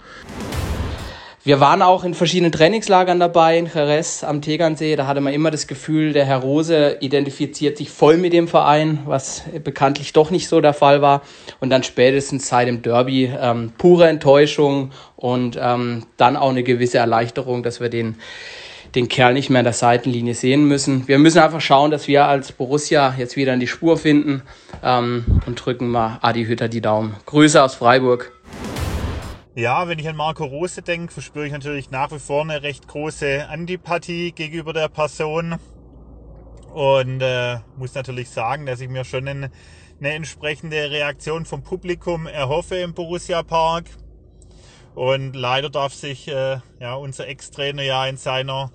Wir waren auch in verschiedenen Trainingslagern dabei, in Jerez am Tegernsee. Da hatte man immer das Gefühl, der Herr Rose identifiziert sich voll mit dem Verein, was bekanntlich doch nicht so der Fall war. Und dann spätestens seit dem Derby ähm, pure Enttäuschung und ähm, dann auch eine gewisse Erleichterung, dass wir den, den Kerl nicht mehr an der Seitenlinie sehen müssen. Wir müssen einfach schauen, dass wir als Borussia jetzt wieder in die Spur finden ähm, und drücken mal Adi Hütter die Daumen. Grüße aus Freiburg. Ja, wenn ich an Marco Rose denke, verspüre ich natürlich nach wie vor eine recht große Antipathie gegenüber der Person. Und äh, muss natürlich sagen, dass ich mir schon eine, eine entsprechende Reaktion vom Publikum erhoffe im Borussia Park. Und leider darf sich äh, ja, unser Ex-Trainer ja in seiner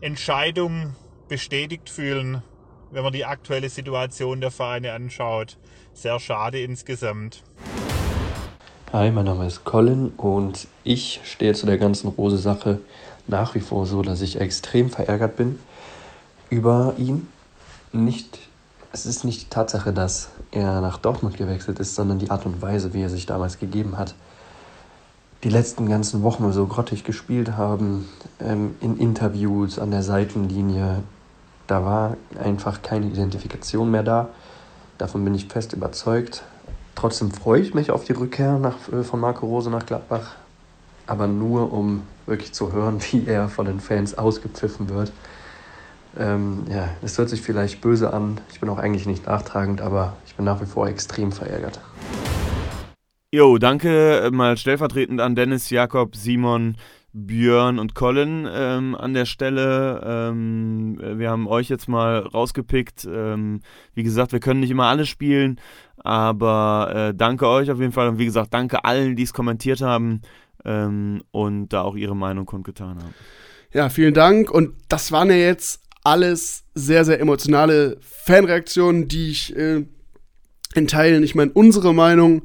Entscheidung bestätigt fühlen, wenn man die aktuelle Situation der Vereine anschaut. Sehr schade insgesamt. Hi, mein Name ist Colin und ich stehe zu der ganzen Rose-Sache nach wie vor so, dass ich extrem verärgert bin über ihn. Nicht, es ist nicht die Tatsache, dass er nach Dortmund gewechselt ist, sondern die Art und Weise, wie er sich damals gegeben hat. Die letzten ganzen Wochen so grottig gespielt haben, ähm, in Interviews an der Seitenlinie, da war einfach keine Identifikation mehr da. Davon bin ich fest überzeugt. Trotzdem freue ich mich auf die Rückkehr nach, äh, von Marco Rose nach Gladbach, aber nur um wirklich zu hören, wie er von den Fans ausgepfiffen wird. Ähm, ja, es hört sich vielleicht böse an. Ich bin auch eigentlich nicht nachtragend, aber ich bin nach wie vor extrem verärgert. Jo, danke mal stellvertretend an Dennis, Jakob, Simon, Björn und Colin ähm, an der Stelle. Ähm, wir haben euch jetzt mal rausgepickt. Ähm, wie gesagt, wir können nicht immer alles spielen, aber äh, danke euch auf jeden Fall und wie gesagt, danke allen, die es kommentiert haben ähm, und da auch ihre Meinung kundgetan haben. Ja, vielen Dank und das waren ja jetzt alles sehr, sehr emotionale Fanreaktionen, die ich äh, in Teilen, ich meine, unsere Meinung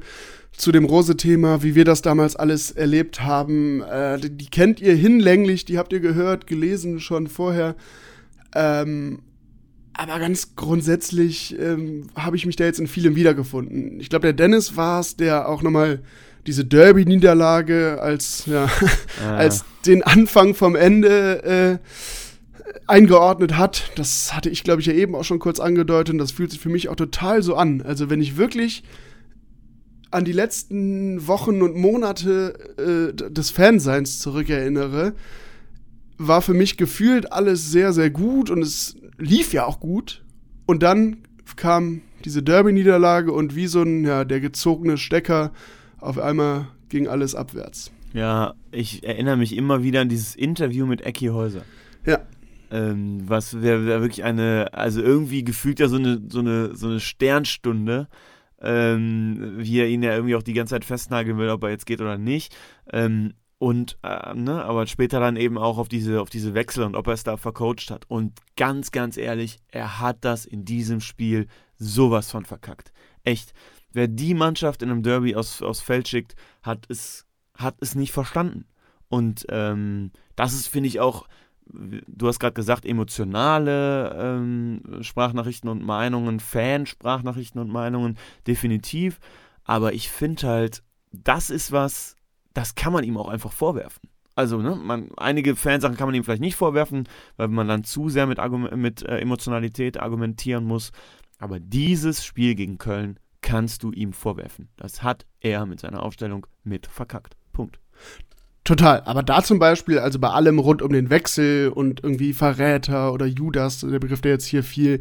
zu dem Rose-Thema, wie wir das damals alles erlebt haben. Äh, die, die, kennt ihr hinlänglich, die habt ihr gehört, gelesen schon vorher. Ähm, aber ganz grundsätzlich ähm, habe ich mich da jetzt in vielem wiedergefunden. Ich glaube, der Dennis war es, der auch nochmal diese Derby-Niederlage als, ja, ah. als den Anfang vom Ende äh, eingeordnet hat. Das hatte ich, glaube ich, ja eben auch schon kurz angedeutet. Und das fühlt sich für mich auch total so an. Also wenn ich wirklich an die letzten Wochen und Monate äh, des Fanseins zurückerinnere, war für mich gefühlt alles sehr, sehr gut und es lief ja auch gut. Und dann kam diese Derby-Niederlage und wie so ein, ja, der gezogene Stecker, auf einmal ging alles abwärts. Ja, ich erinnere mich immer wieder an dieses Interview mit Ecki Häuser. Ja. Ähm, was wäre wär wirklich eine, also irgendwie gefühlt ja so eine, so eine, so eine Sternstunde ähm, wie er ihn ja irgendwie auch die ganze Zeit festnageln will, ob er jetzt geht oder nicht. Ähm, und äh, ne, aber später dann eben auch auf diese, auf diese Wechsel und ob er es da vercoacht hat. Und ganz, ganz ehrlich, er hat das in diesem Spiel sowas von verkackt. Echt. Wer die Mannschaft in einem Derby aus, aus Feld schickt, hat es, hat es nicht verstanden. Und ähm, das ist, finde ich, auch du hast gerade gesagt, emotionale ähm, Sprachnachrichten und Meinungen, Fansprachnachrichten und Meinungen, definitiv. Aber ich finde halt, das ist was, das kann man ihm auch einfach vorwerfen. Also, ne, man, einige Fansachen kann man ihm vielleicht nicht vorwerfen, weil man dann zu sehr mit, mit äh, Emotionalität argumentieren muss. Aber dieses Spiel gegen Köln kannst du ihm vorwerfen. Das hat er mit seiner Aufstellung mit verkackt. Punkt. Total. Aber da zum Beispiel, also bei allem rund um den Wechsel und irgendwie Verräter oder Judas, der Begriff, der jetzt hier fiel,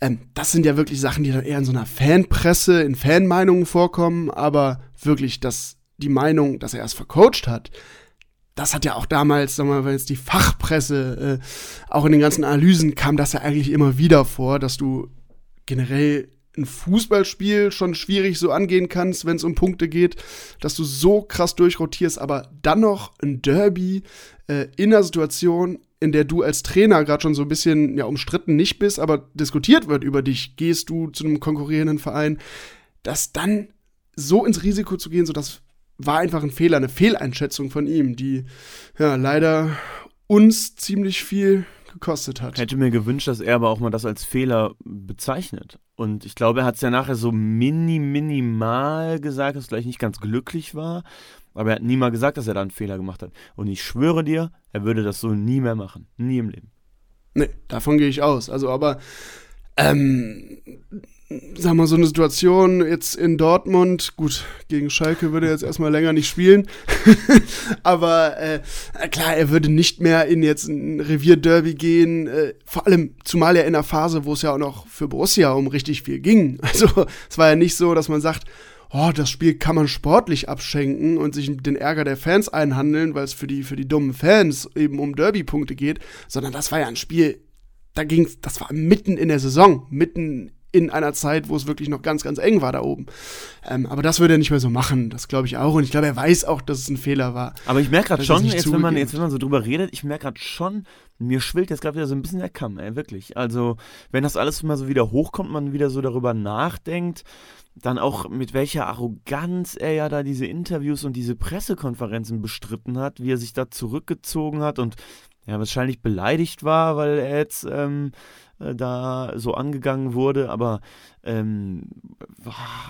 ähm, das sind ja wirklich Sachen, die dann eher in so einer Fanpresse, in Fanmeinungen vorkommen. Aber wirklich, dass die Meinung, dass er es vercoacht hat, das hat ja auch damals, sagen wir mal, wenn jetzt die Fachpresse, äh, auch in den ganzen Analysen kam das ja eigentlich immer wieder vor, dass du generell ein Fußballspiel schon schwierig so angehen kannst, wenn es um Punkte geht, dass du so krass durchrotierst, aber dann noch ein Derby äh, in einer Situation, in der du als Trainer gerade schon so ein bisschen ja umstritten nicht bist, aber diskutiert wird über dich, gehst du zu einem konkurrierenden Verein, dass dann so ins Risiko zu gehen, so das war einfach ein Fehler, eine Fehleinschätzung von ihm, die ja leider uns ziemlich viel gekostet hat. Hätte mir gewünscht, dass er aber auch mal das als Fehler bezeichnet. Und ich glaube, er hat es ja nachher so mini, minimal gesagt, dass er vielleicht nicht ganz glücklich war. Aber er hat nie mal gesagt, dass er da einen Fehler gemacht hat. Und ich schwöre dir, er würde das so nie mehr machen. Nie im Leben. Nee, davon gehe ich aus. Also, aber ähm, sag mal, so eine Situation jetzt in Dortmund, gut, gegen Schalke würde er jetzt erstmal länger nicht spielen, aber äh, klar, er würde nicht mehr in jetzt ein Revierderby gehen, äh, vor allem, zumal er in einer Phase, wo es ja auch noch für Borussia um richtig viel ging. Also, es war ja nicht so, dass man sagt, oh, das Spiel kann man sportlich abschenken und sich den Ärger der Fans einhandeln, weil es für die, für die dummen Fans eben um Derby-Punkte geht, sondern das war ja ein Spiel, da ging's, das war mitten in der Saison, mitten in einer Zeit, wo es wirklich noch ganz, ganz eng war da oben. Ähm, aber das würde er nicht mehr so machen, das glaube ich auch. Und ich glaube, er weiß auch, dass es ein Fehler war. Aber ich merke gerade schon, jetzt wenn, man, jetzt wenn man so drüber redet, ich merke gerade schon, mir schwillt jetzt gerade wieder so ein bisschen der Kamm, ey, wirklich. Also, wenn das alles mal so wieder hochkommt, man wieder so darüber nachdenkt, dann auch mit welcher Arroganz er ja da diese Interviews und diese Pressekonferenzen bestritten hat, wie er sich da zurückgezogen hat und ja, wahrscheinlich beleidigt war, weil er jetzt ähm, äh, da so angegangen wurde, aber ähm,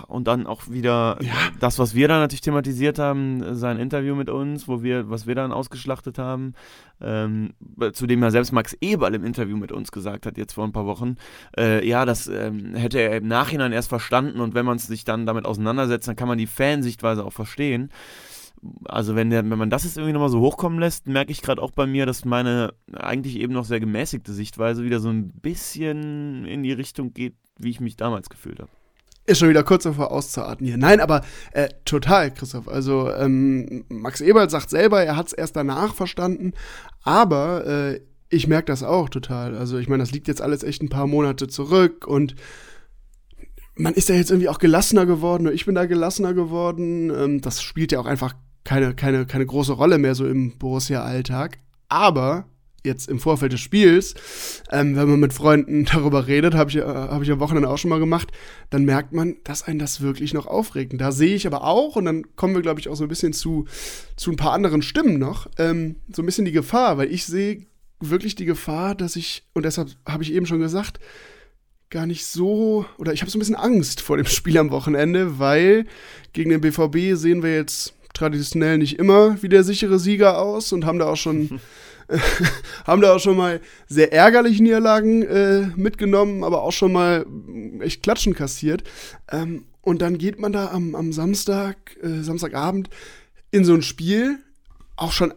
und dann auch wieder ja. das, was wir dann natürlich thematisiert haben, sein Interview mit uns, wo wir, was wir dann ausgeschlachtet haben, ähm, zu dem ja selbst Max Eberl im Interview mit uns gesagt hat, jetzt vor ein paar Wochen, äh, ja, das ähm, hätte er im Nachhinein erst verstanden und wenn man sich dann damit auseinandersetzt, dann kann man die Fansichtweise auch verstehen also wenn, der, wenn man das jetzt irgendwie nochmal so hochkommen lässt, merke ich gerade auch bei mir, dass meine eigentlich eben noch sehr gemäßigte Sichtweise wieder so ein bisschen in die Richtung geht, wie ich mich damals gefühlt habe. ist schon wieder kurz davor auszuatmen hier. Nein, aber äh, total, Christoph. Also ähm, Max Eberl sagt selber, er hat es erst danach verstanden, aber äh, ich merke das auch total. Also ich meine, das liegt jetzt alles echt ein paar Monate zurück und man ist ja jetzt irgendwie auch gelassener geworden. Ich bin da gelassener geworden. Ähm, das spielt ja auch einfach keine, keine, keine große Rolle mehr so im Borussia-Alltag. Aber jetzt im Vorfeld des Spiels, ähm, wenn man mit Freunden darüber redet, habe ich, äh, hab ich am Wochenende auch schon mal gemacht, dann merkt man, dass einen das wirklich noch aufregt. Da sehe ich aber auch, und dann kommen wir, glaube ich, auch so ein bisschen zu, zu ein paar anderen Stimmen noch, ähm, so ein bisschen die Gefahr, weil ich sehe wirklich die Gefahr, dass ich, und deshalb habe ich eben schon gesagt, gar nicht so, oder ich habe so ein bisschen Angst vor dem Spiel am Wochenende, weil gegen den BVB sehen wir jetzt traditionell nicht immer wie der sichere Sieger aus und haben da auch schon haben da auch schon mal sehr ärgerliche Niederlagen äh, mitgenommen, aber auch schon mal echt Klatschen kassiert. Ähm, und dann geht man da am, am Samstag, äh, Samstagabend in so ein Spiel, auch schon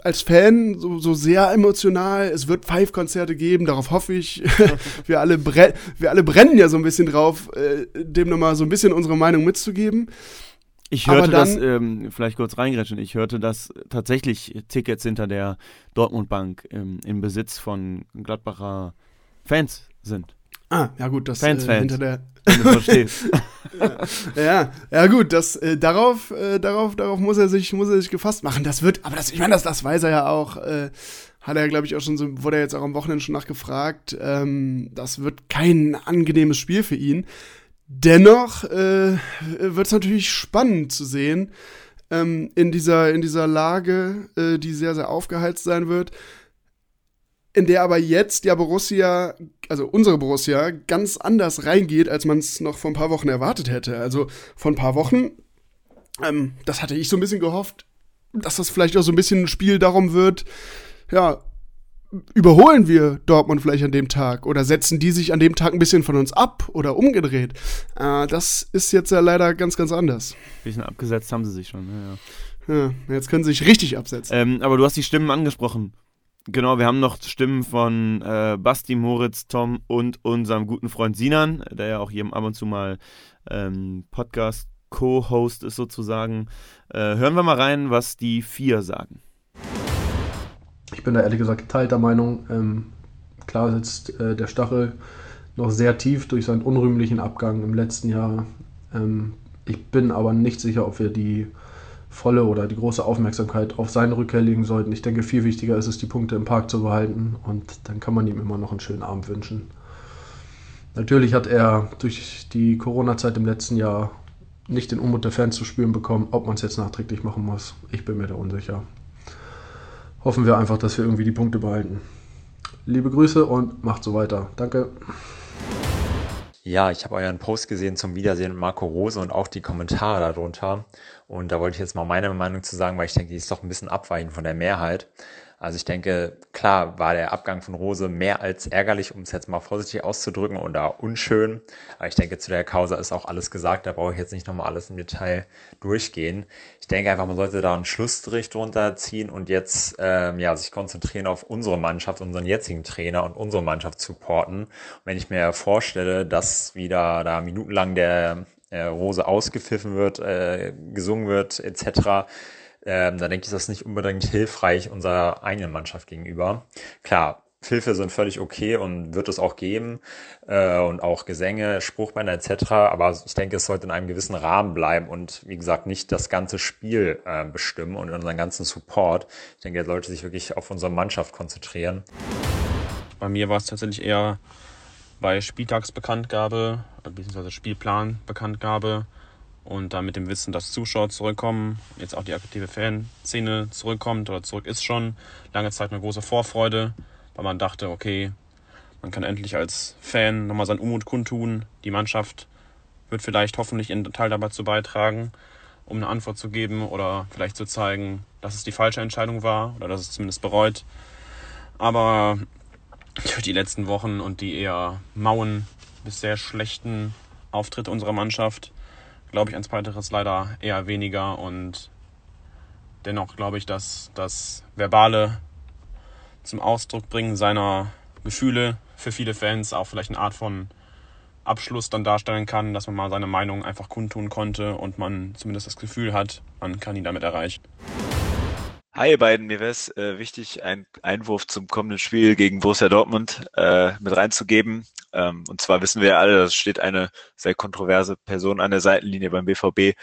als Fan so, so sehr emotional. Es wird Five-Konzerte geben, darauf hoffe ich. wir, alle wir alle brennen ja so ein bisschen drauf, äh, dem nochmal so ein bisschen unsere Meinung mitzugeben. Ich hörte dann, das, ähm, vielleicht kurz reingrätschen, ich hörte, dass tatsächlich Tickets hinter der Dortmund Bank ähm, im Besitz von Gladbacher Fans sind. Ah, ja gut, das Fans, äh, Fans, hinter der. Wenn du verstehst. ja, ja gut, das äh, darauf, äh, darauf, darauf muss er sich, muss er sich gefasst machen. Das wird, aber das, ich meine, das, das weiß er ja auch. Äh, hat er, glaube ich, auch schon so, wurde er jetzt auch am Wochenende schon nachgefragt. Ähm, das wird kein angenehmes Spiel für ihn. Dennoch äh, wird es natürlich spannend zu sehen ähm, in, dieser, in dieser Lage, äh, die sehr, sehr aufgeheizt sein wird, in der aber jetzt ja Borussia, also unsere Borussia, ganz anders reingeht, als man es noch vor ein paar Wochen erwartet hätte. Also vor ein paar Wochen, ähm, das hatte ich so ein bisschen gehofft, dass das vielleicht auch so ein bisschen ein Spiel darum wird, ja, überholen wir Dortmund vielleicht an dem Tag oder setzen die sich an dem Tag ein bisschen von uns ab oder umgedreht. Äh, das ist jetzt ja leider ganz, ganz anders. Ein bisschen abgesetzt haben sie sich schon, ja, ja. ja jetzt können sie sich richtig absetzen. Ähm, aber du hast die Stimmen angesprochen. Genau, wir haben noch Stimmen von äh, Basti, Moritz, Tom und unserem guten Freund Sinan, der ja auch hier ab und zu mal ähm, Podcast Co-Host ist sozusagen. Äh, hören wir mal rein, was die vier sagen. Ich bin da ehrlich gesagt geteilter Meinung. Ähm, klar sitzt äh, der Stachel noch sehr tief durch seinen unrühmlichen Abgang im letzten Jahr. Ähm, ich bin aber nicht sicher, ob wir die volle oder die große Aufmerksamkeit auf seine Rückkehr legen sollten. Ich denke, viel wichtiger ist es, die Punkte im Park zu behalten und dann kann man ihm immer noch einen schönen Abend wünschen. Natürlich hat er durch die Corona-Zeit im letzten Jahr nicht den Unmut der Fans zu spüren bekommen, ob man es jetzt nachträglich machen muss. Ich bin mir da unsicher hoffen wir einfach, dass wir irgendwie die Punkte behalten. Liebe Grüße und macht so weiter. Danke. Ja, ich habe euren Post gesehen zum Wiedersehen mit Marco Rose und auch die Kommentare darunter. Und da wollte ich jetzt mal meine Meinung zu sagen, weil ich denke, die ist doch ein bisschen abweichend von der Mehrheit. Also ich denke, klar war der Abgang von Rose mehr als ärgerlich, um es jetzt mal vorsichtig auszudrücken oder unschön. Aber ich denke, zu der Causa ist auch alles gesagt. Da brauche ich jetzt nicht nochmal alles im Detail durchgehen. Ich denke einfach, man sollte da einen Schlussstrich drunter ziehen und jetzt ähm, ja, sich konzentrieren auf unsere Mannschaft, unseren jetzigen Trainer und unsere Mannschaft supporten. Und wenn ich mir vorstelle, dass wieder da minutenlang der äh, Rose ausgepfiffen wird, äh, gesungen wird, etc., ähm, da denke ich, ist das nicht unbedingt hilfreich unserer eigenen Mannschaft gegenüber. Klar, Hilfe sind völlig okay und wird es auch geben äh, und auch Gesänge, Spruchbänder etc. Aber ich denke, es sollte in einem gewissen Rahmen bleiben und wie gesagt nicht das ganze Spiel äh, bestimmen und unseren ganzen Support. Ich denke, er sollte sich wirklich auf unsere Mannschaft konzentrieren. Bei mir war es tatsächlich eher bei Spieltagsbekanntgabe, beziehungsweise Spielplanbekanntgabe und dann mit dem Wissen, dass Zuschauer zurückkommen, jetzt auch die aktive Fanszene zurückkommt oder zurück ist schon, lange Zeit eine große Vorfreude, weil man dachte, okay, man kann endlich als Fan nochmal seinen Unmut kundtun, die Mannschaft wird vielleicht hoffentlich ihren Teil dabei zu beitragen, um eine Antwort zu geben oder vielleicht zu zeigen, dass es die falsche Entscheidung war oder dass es zumindest bereut. Aber für die letzten Wochen und die eher mauen bis sehr schlechten Auftritte unserer Mannschaft glaube ich ein zweiteres leider eher weniger und dennoch glaube ich, dass das verbale zum Ausdruck bringen seiner Gefühle für viele Fans auch vielleicht eine Art von Abschluss dann darstellen kann, dass man mal seine Meinung einfach kundtun konnte und man zumindest das Gefühl hat, man kann ihn damit erreichen. Hi ihr beiden, mir wäre es äh, wichtig, einen Einwurf zum kommenden Spiel gegen Borussia Dortmund äh, mit reinzugeben. Ähm, und zwar wissen wir ja alle, es steht eine sehr kontroverse Person an der Seitenlinie beim BVB,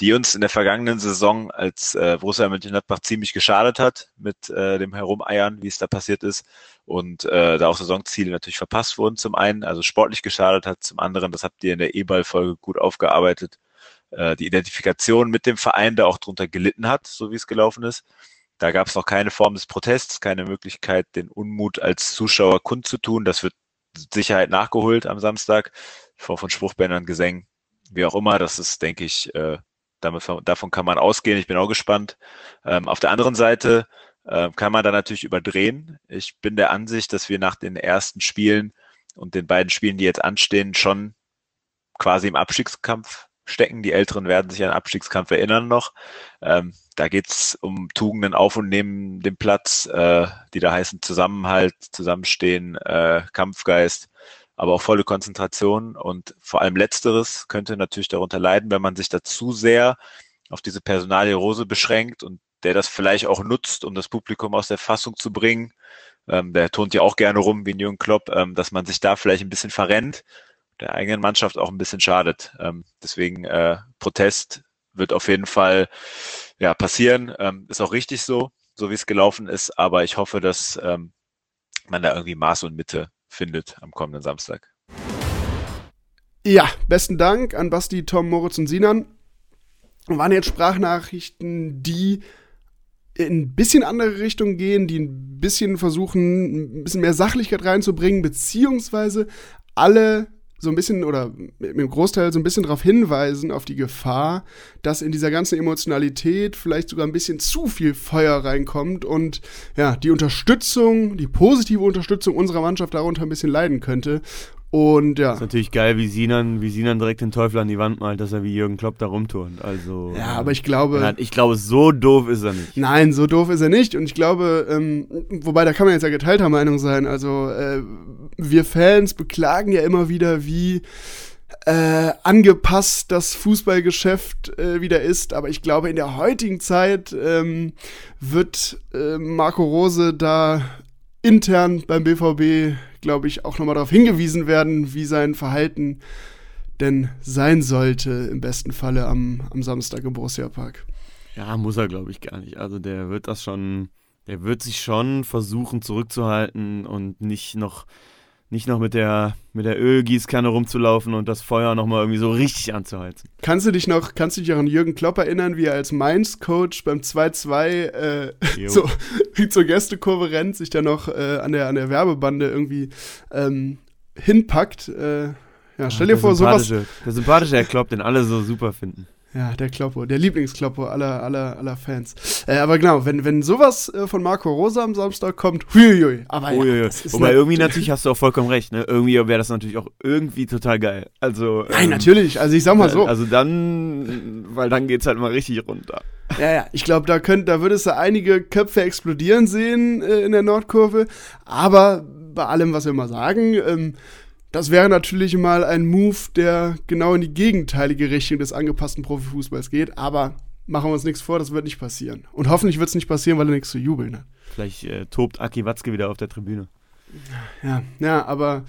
die uns in der vergangenen Saison als äh, Borussia Mönchengladbach ziemlich geschadet hat mit äh, dem Herumeiern, wie es da passiert ist. Und äh, da auch Saisonziele natürlich verpasst wurden zum einen, also sportlich geschadet hat, zum anderen, das habt ihr in der E-Ball-Folge gut aufgearbeitet, äh, die Identifikation mit dem Verein, der auch drunter gelitten hat, so wie es gelaufen ist. Da gab es noch keine Form des Protests, keine Möglichkeit, den Unmut als Zuschauer kundzutun. Das wird Sicherheit nachgeholt am Samstag, Form von Spruchbändern, Gesängen, wie auch immer. Das ist, denke ich, äh, damit, davon kann man ausgehen. Ich bin auch gespannt. Ähm, auf der anderen Seite äh, kann man da natürlich überdrehen. Ich bin der Ansicht, dass wir nach den ersten Spielen und den beiden Spielen, die jetzt anstehen, schon quasi im Abstiegskampf stecken. Die Älteren werden sich an Abstiegskampf erinnern noch. Ähm, da geht's um Tugenden auf und neben dem Platz, äh, die da heißen Zusammenhalt, Zusammenstehen, äh, Kampfgeist, aber auch volle Konzentration. Und vor allem Letzteres könnte natürlich darunter leiden, wenn man sich da zu sehr auf diese Personalie Rose beschränkt und der das vielleicht auch nutzt, um das Publikum aus der Fassung zu bringen. Ähm, der tont ja auch gerne rum wie Jürgen Klopp, ähm, dass man sich da vielleicht ein bisschen verrennt der eigenen Mannschaft auch ein bisschen schadet. Ähm, deswegen äh, Protest wird auf jeden Fall ja, passieren. Ähm, ist auch richtig so, so wie es gelaufen ist. Aber ich hoffe, dass ähm, man da irgendwie Maß und Mitte findet am kommenden Samstag. Ja, besten Dank an Basti, Tom, Moritz und Sinan. Waren jetzt Sprachnachrichten, die in ein bisschen andere Richtung gehen, die ein bisschen versuchen, ein bisschen mehr Sachlichkeit reinzubringen, beziehungsweise alle so ein bisschen oder im Großteil so ein bisschen darauf hinweisen, auf die Gefahr, dass in dieser ganzen Emotionalität vielleicht sogar ein bisschen zu viel Feuer reinkommt und ja, die Unterstützung, die positive Unterstützung unserer Mannschaft darunter ein bisschen leiden könnte. Und ja. Das ist natürlich geil, wie Sinan, wie Sinan direkt den Teufel an die Wand malt, dass er wie Jürgen Klopp da rumturnt. Also. Ja, aber ich glaube. Ich glaube, so doof ist er nicht. Nein, so doof ist er nicht. Und ich glaube, ähm, wobei da kann man jetzt ja geteilter Meinung sein. Also, äh, wir Fans beklagen ja immer wieder, wie äh, angepasst das Fußballgeschäft äh, wieder ist. Aber ich glaube, in der heutigen Zeit ähm, wird äh, Marco Rose da intern beim BVB glaube ich, auch nochmal darauf hingewiesen werden, wie sein Verhalten denn sein sollte, im besten Falle am, am Samstag im Borussia Park. Ja, muss er, glaube ich, gar nicht. Also der wird das schon, der wird sich schon versuchen zurückzuhalten und nicht noch nicht noch mit der, mit der Ölgießkanne rumzulaufen und das Feuer nochmal irgendwie so richtig anzuheizen. Kannst du dich noch, kannst du dich auch an Jürgen Klopp erinnern, wie er als Mainz-Coach beim 2-2 äh, so, wie zur Gästekurve rennt, sich dann noch äh, an, der, an der Werbebande irgendwie ähm, hinpackt? Äh, ja, stell dir vor, sowas. Der sympathische Herr Klopp, den alle so super finden. Ja, der Kloppo, der Lieblingskloppo aller, aller, aller Fans. Äh, aber genau, wenn, wenn sowas äh, von Marco Rosa am Samstag kommt, huiuiui. Aber ja, Uiuiui. Wobei irgendwie natürlich hast du auch vollkommen recht, ne? Irgendwie wäre das natürlich auch irgendwie total geil. Also. Nein, ähm, natürlich. Also ich sag mal so. Also dann, weil dann geht's halt mal richtig runter. Ja, ja, ich glaube, da könnt, da würdest du einige Köpfe explodieren sehen äh, in der Nordkurve. Aber bei allem, was wir mal sagen, ähm, das wäre natürlich mal ein Move, der genau in die gegenteilige Richtung des angepassten Profifußballs geht, aber machen wir uns nichts vor, das wird nicht passieren. Und hoffentlich wird es nicht passieren, weil er nichts zu jubeln hat. Vielleicht äh, tobt Aki Watzke wieder auf der Tribüne. Ja, ja, aber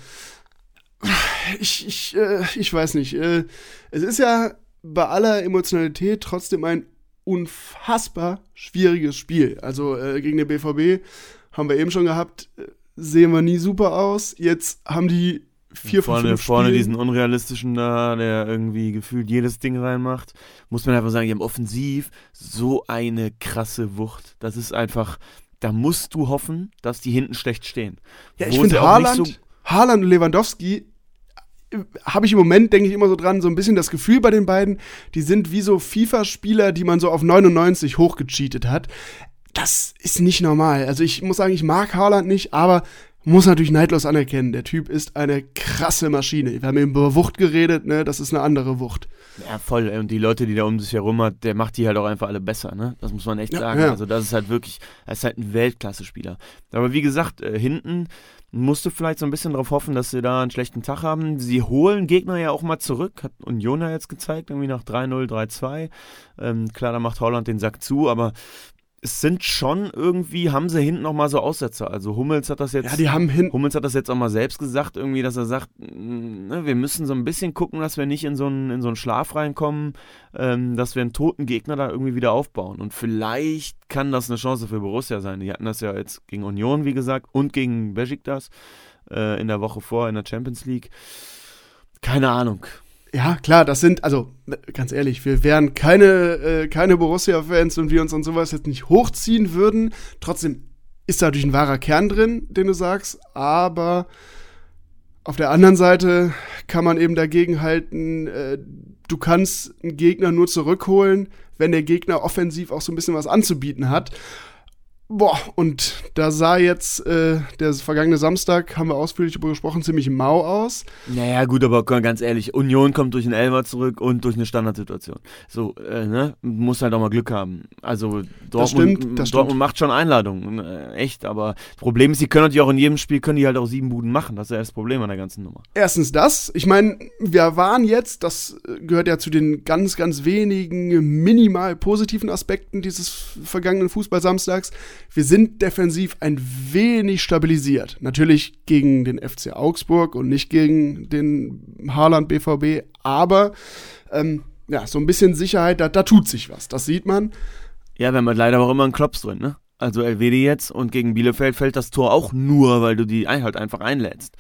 ich, ich, äh, ich weiß nicht. Äh, es ist ja bei aller Emotionalität trotzdem ein unfassbar schwieriges Spiel. Also äh, gegen den BVB haben wir eben schon gehabt, äh, sehen wir nie super aus. Jetzt haben die vier vorne, fünf vorne Spielen. diesen unrealistischen da, der irgendwie gefühlt jedes Ding reinmacht. Muss man einfach sagen, die haben offensiv so eine krasse Wucht. Das ist einfach, da musst du hoffen, dass die hinten schlecht stehen. Ja, ich finde Haaland, so Haaland und Lewandowski äh, habe ich im Moment, denke ich immer so dran, so ein bisschen das Gefühl bei den beiden, die sind wie so FIFA-Spieler, die man so auf 99 hochgecheatet hat. Das ist nicht normal. Also ich muss sagen, ich mag Haaland nicht, aber muss natürlich neidlos anerkennen, der Typ ist eine krasse Maschine. Wir haben eben über Wucht geredet, ne? Das ist eine andere Wucht. Ja, voll. Und die Leute, die da um sich herum hat, der macht die halt auch einfach alle besser, ne? Das muss man echt Ja, sagen. ja. Also das ist halt wirklich, er ist halt ein Weltklasse-Spieler. Aber wie gesagt, äh, hinten, musste vielleicht so ein bisschen darauf hoffen, dass sie da einen schlechten Tag haben. Sie holen Gegner ja auch mal zurück, hat Union ja jetzt gezeigt, irgendwie nach 3-0, 3-2. Ähm, klar, da macht Holland den Sack zu, aber es sind schon irgendwie, haben sie hinten noch mal so Aussetzer. Also Hummels hat das jetzt. Ja, die haben hin Hummels hat das jetzt auch mal selbst gesagt, irgendwie, dass er sagt, ne, wir müssen so ein bisschen gucken, dass wir nicht in so einen, in so einen Schlaf reinkommen, ähm, dass wir einen toten Gegner da irgendwie wieder aufbauen. Und vielleicht kann das eine Chance für Borussia sein. Die hatten das ja jetzt gegen Union, wie gesagt, und gegen Besiktas äh, in der Woche vor in der Champions League. Keine Ahnung. Ja, klar, das sind, also ganz ehrlich, wir wären keine, äh, keine Borussia-Fans und wir uns an sowas jetzt nicht hochziehen würden. Trotzdem ist da natürlich ein wahrer Kern drin, den du sagst, aber auf der anderen Seite kann man eben dagegen halten, äh, du kannst einen Gegner nur zurückholen, wenn der Gegner offensiv auch so ein bisschen was anzubieten hat. Boah, und da sah jetzt äh, der vergangene Samstag, haben wir ausführlich darüber gesprochen, ziemlich mau aus. Naja, gut, aber ganz ehrlich, Union kommt durch einen Elfer zurück und durch eine Standardsituation. So, äh, ne? Muss halt auch mal Glück haben. Also, Dortmund, das stimmt, das Dortmund stimmt. macht schon Einladungen, äh, echt, aber das Problem ist, sie können natürlich auch in jedem Spiel, können die halt auch sieben Buden machen. Das ist ja das Problem an der ganzen Nummer. Erstens das. Ich meine, wir waren jetzt, das gehört ja zu den ganz, ganz wenigen minimal positiven Aspekten dieses vergangenen Fußballsamstags. Wir sind defensiv ein wenig stabilisiert. Natürlich gegen den FC Augsburg und nicht gegen den Haaland BVB, aber ähm, ja, so ein bisschen Sicherheit, da, da tut sich was. Das sieht man. Ja, wir haben halt leider auch immer einen Klops drin, ne? Also Elvedi jetzt und gegen Bielefeld fällt das Tor auch nur, weil du die halt einfach einlädst.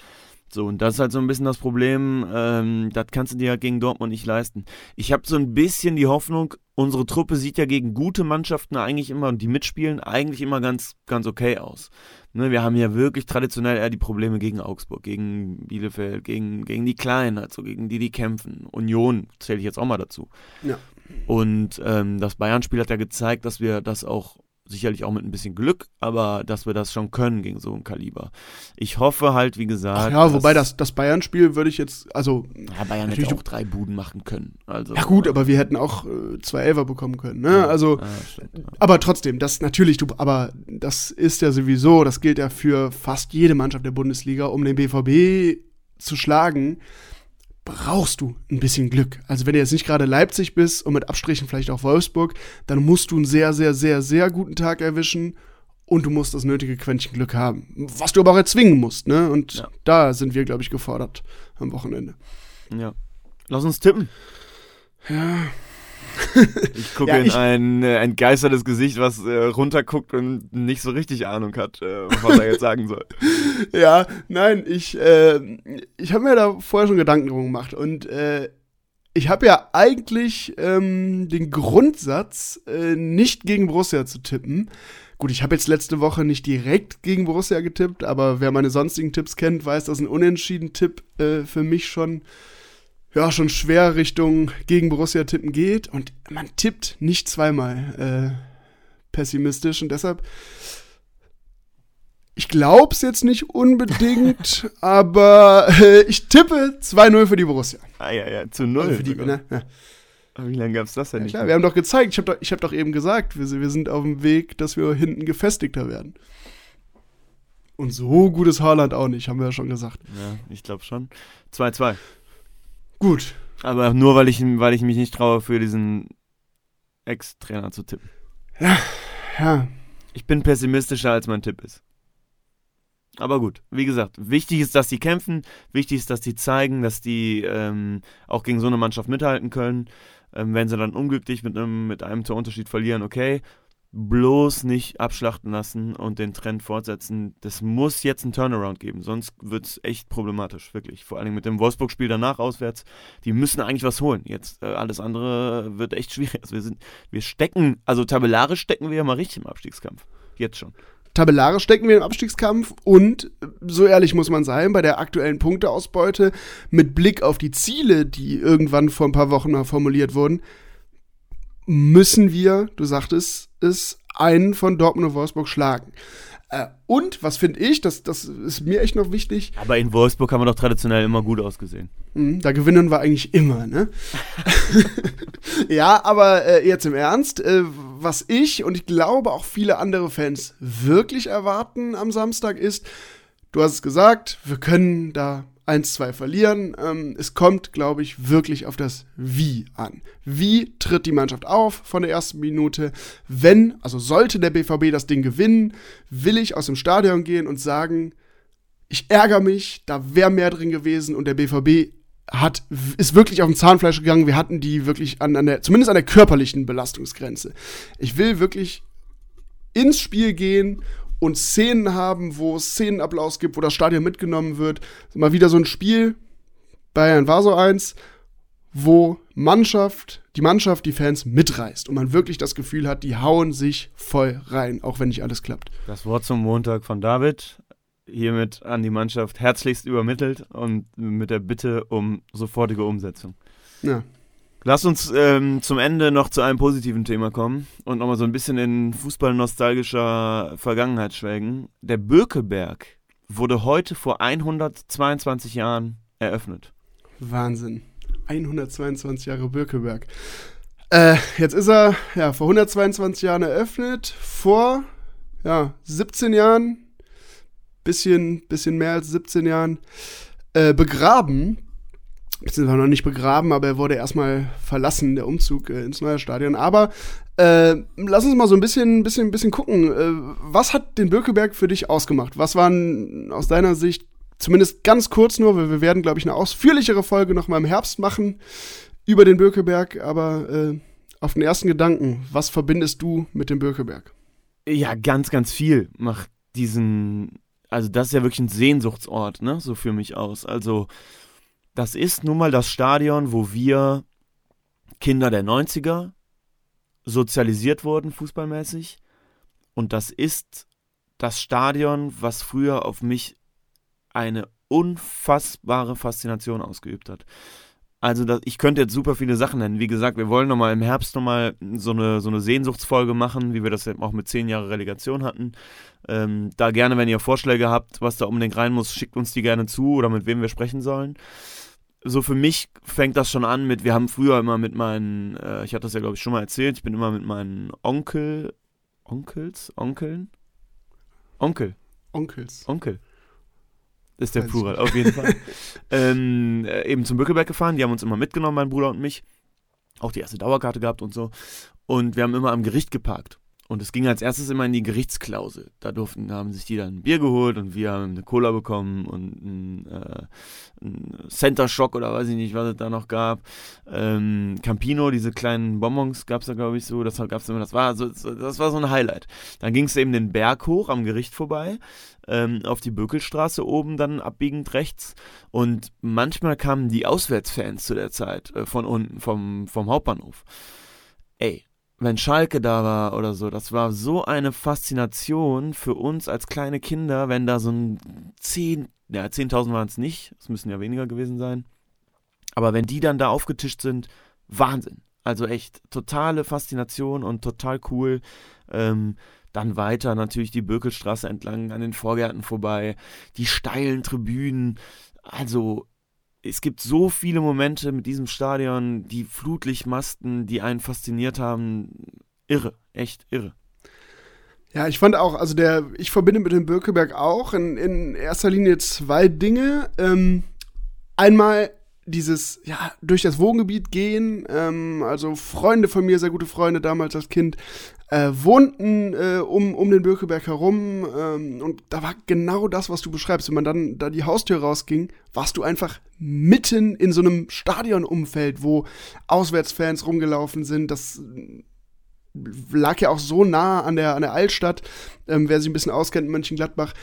So, und das ist halt so ein bisschen das Problem, ähm, das kannst du dir halt gegen Dortmund nicht leisten. Ich habe so ein bisschen die Hoffnung, unsere Truppe sieht ja gegen gute Mannschaften eigentlich immer, und die mitspielen, eigentlich immer ganz, ganz okay aus. Ne, wir haben ja wirklich traditionell eher die Probleme gegen Augsburg, gegen Bielefeld, gegen, gegen die Kleinen, also gegen die, die kämpfen. Union zähle ich jetzt auch mal dazu. Ja. Und ähm, das Bayern-Spiel hat ja gezeigt, dass wir das auch sicherlich auch mit ein bisschen Glück, aber dass wir das schon können gegen so ein Kaliber. Ich hoffe halt, wie gesagt. Ach ja, wobei das, das Bayern-Spiel würde ich jetzt, also. Ja, Bayern hätte auch drei Buden machen können. Also, ja, gut, aber wir hätten auch äh, zwei Elfer bekommen können, ne? Also. Ja, stimmt, ja. Aber trotzdem, das natürlich, du, aber das ist ja sowieso, das gilt ja für fast jede Mannschaft der Bundesliga, um den BVB zu schlagen brauchst du ein bisschen Glück. Also wenn du jetzt nicht gerade Leipzig bist und mit Abstrichen vielleicht auch Wolfsburg, dann musst du einen sehr, sehr, sehr, sehr guten Tag erwischen und du musst das nötige Quäntchen Glück haben. Was du aber auch erzwingen musst, ne? Und Ja. da sind wir, glaube ich, gefordert am Wochenende. Ja. Lass uns tippen. Ja. Ich gucke Ja, in ich- ein äh, entgeistertes Gesicht, was äh, runterguckt und nicht so richtig Ahnung hat, äh, was er jetzt sagen soll. ja, nein, ich, äh, ich habe mir da vorher schon Gedanken drum gemacht und äh, ich habe ja eigentlich ähm, den Grundsatz, äh, nicht gegen Borussia zu tippen. Gut, ich habe jetzt letzte Woche nicht direkt gegen Borussia getippt, aber wer meine sonstigen Tipps kennt, weiß, dass ein Unentschieden-Tipp äh, für mich schon ja schon schwer Richtung gegen Borussia tippen geht und man tippt nicht zweimal äh, pessimistisch und deshalb ich glaub's jetzt nicht unbedingt, aber äh, ich tippe 2-0 für die Borussia. Ah ja, ja, zu null. Also für die, ne, ja. Aber Wie lange gab es das denn Ja, nicht? klar, wir haben doch gezeigt, ich habe doch, ich hab doch eben gesagt, wir, sind- wir sind auf dem Weg, dass wir hinten gefestigter werden. Und so gut ist Haaland auch nicht, haben wir ja schon gesagt. Ja, ich glaube schon. 2-2. Gut. Aber nur, weil ich, weil ich mich nicht traue, für diesen Ex-Trainer zu tippen. Ja, ja. Ich bin pessimistischer, als mein Tipp ist. Aber gut, wie gesagt, wichtig ist, dass die kämpfen, wichtig ist, dass die zeigen, dass die ähm, auch gegen so eine Mannschaft mithalten können. Ähm, wenn sie dann unglücklich mit einem, mit einem Torunterschied verlieren, okay. Bloß nicht abschlachten lassen und den Trend fortsetzen. Das muss jetzt einen Turnaround geben, sonst wird es echt problematisch, wirklich. Vor allem mit dem Wolfsburg-Spiel danach auswärts. Die müssen eigentlich was holen. Jetzt äh, alles andere wird echt schwierig. Also wir, sind, wir stecken, also tabellarisch stecken wir ja mal richtig im Abstiegskampf. Jetzt schon. Tabellarisch stecken wir im Abstiegskampf und, so ehrlich muss man sein, bei der aktuellen Punkteausbeute, mit Blick auf die Ziele, die irgendwann vor ein paar Wochen mal formuliert wurden, müssen wir, du sagtest es, einen von Dortmund und Wolfsburg schlagen. Äh, und, was finde ich, das, das ist mir echt noch wichtig, Aber in Wolfsburg haben wir doch traditionell immer gut ausgesehen. Mhm, Da gewinnen wir eigentlich immer, ne? ja, aber äh, jetzt im Ernst, äh, was ich und ich glaube auch viele andere Fans wirklich erwarten am Samstag ist, du hast es gesagt, wir können da 1, 2 verlieren. Ähm, es kommt, glaube ich, wirklich auf das Wie an. Wie tritt die Mannschaft auf von der ersten Minute? Wenn, also sollte der BVB das Ding gewinnen, will ich aus dem Stadion gehen und sagen, ich ärgere mich, da wäre mehr drin gewesen und der BVB hat, ist wirklich auf dem Zahnfleisch gegangen. Wir hatten die wirklich an, an der, zumindest an der körperlichen Belastungsgrenze. Ich will wirklich ins Spiel gehen und Szenen haben, wo es Szenenapplaus gibt, wo das Stadion mitgenommen wird. Mal wieder so ein Spiel, Bayern war so eins, wo Mannschaft, die Mannschaft die Fans mitreißt und man wirklich das Gefühl hat, die hauen sich voll rein, auch wenn nicht alles klappt. Das Wort zum Montag von David, hiermit an die Mannschaft herzlichst übermittelt und mit der Bitte um sofortige Umsetzung. Ja. Lass uns ähm, zum Ende noch zu einem positiven Thema kommen und nochmal so ein bisschen in fußballnostalgischer Vergangenheit schwelgen. Der Bökeberg wurde heute vor 122 Jahren eröffnet. Wahnsinn. 122 Jahre Bökeberg. Äh, jetzt ist er ja vor 122 Jahren eröffnet, vor ja, 17 Jahren, bisschen, bisschen mehr als 17 Jahren, äh, begraben beziehungsweise noch nicht begraben, aber er wurde erstmal verlassen, der Umzug äh, ins neue Stadion. Aber äh, lass uns mal so ein bisschen, bisschen, bisschen gucken. Äh, was hat den Birkeberg für dich ausgemacht? Was waren aus deiner Sicht, zumindest ganz kurz nur, weil wir werden, glaube ich, eine ausführlichere Folge noch mal im Herbst machen über den Birkeberg, aber äh, auf den ersten Gedanken, was verbindest du mit dem Birkeberg? Ja, ganz, ganz viel macht diesen, also das ist ja wirklich ein Sehnsuchtsort, ne, so für mich aus. Also das ist nun mal das Stadion, wo wir Kinder der 90er sozialisiert wurden, fußballmäßig. Und das ist das Stadion, was früher auf mich eine unfassbare Faszination ausgeübt hat. Also das, ich könnte jetzt super viele Sachen nennen. Wie gesagt, wir wollen nochmal im Herbst nochmal so eine, so eine Sehnsuchtsfolge machen, wie wir das auch mit zehn Jahre Relegation hatten. Ähm, da gerne, wenn ihr Vorschläge habt, was da unbedingt rein muss, schickt uns die gerne zu oder mit wem wir sprechen sollen so für mich fängt das schon an mit, wir haben früher immer mit meinen, äh, ich hatte das ja glaube ich schon mal erzählt, ich bin immer mit meinen Onkel, Onkels, Onkeln? Onkel. Onkels. Onkel. Ist der Plural, auf jeden Fall. ähm, äh, eben zum Bückeberg gefahren, die haben uns immer mitgenommen, mein Bruder und mich. Auch die erste Dauerkarte gehabt und so. Und wir haben immer am Gericht geparkt. Und es ging als erstes immer in die Gerichtsklausel. Da durften, haben sich die dann ein Bier geholt und wir haben eine Cola bekommen und ein, äh, ein Center Shock oder weiß ich nicht, was es da noch gab. Ähm, Campino, diese kleinen Bonbons gab es da, glaube ich, so. Das gab's immer, das war so, das war so ein Highlight. Dann ging es eben den Berg hoch am Gericht vorbei, ähm, auf die Bökelstraße oben dann abbiegend rechts. Und manchmal kamen die Auswärtsfans zu der Zeit äh, von unten, vom, vom Hauptbahnhof. Ey, wenn Schalke da war oder so, das war so eine Faszination für uns als kleine Kinder, wenn da so ein 10, ja, 10.000 waren es nicht, es müssen ja weniger gewesen sein. Aber wenn die dann da aufgetischt sind, Wahnsinn. Also echt totale Faszination und total cool. Ähm, dann weiter natürlich die Bökelstraße entlang an den Vorgärten vorbei, die steilen Tribünen. Also es gibt so viele Momente mit diesem Stadion, die Flutlichtmasten, die einen fasziniert haben. Irre, echt irre. Ja, ich fand auch, also der, ich verbinde mit dem Birkeberg auch in, in erster Linie zwei Dinge. Ähm, einmal dieses, ja, durch das Wohngebiet gehen, ähm, also Freunde von mir, sehr gute Freunde damals als Kind, äh, wohnten äh, um, um den Birkeberg herum ähm, und da war genau das, was du beschreibst. Wenn man dann da die Haustür rausging, warst du einfach mitten in so einem Stadionumfeld, wo Auswärtsfans rumgelaufen sind. Das lag ja auch so nah an der, an der Altstadt. Ähm, wer sich ein bisschen auskennt in Mönchengladbach,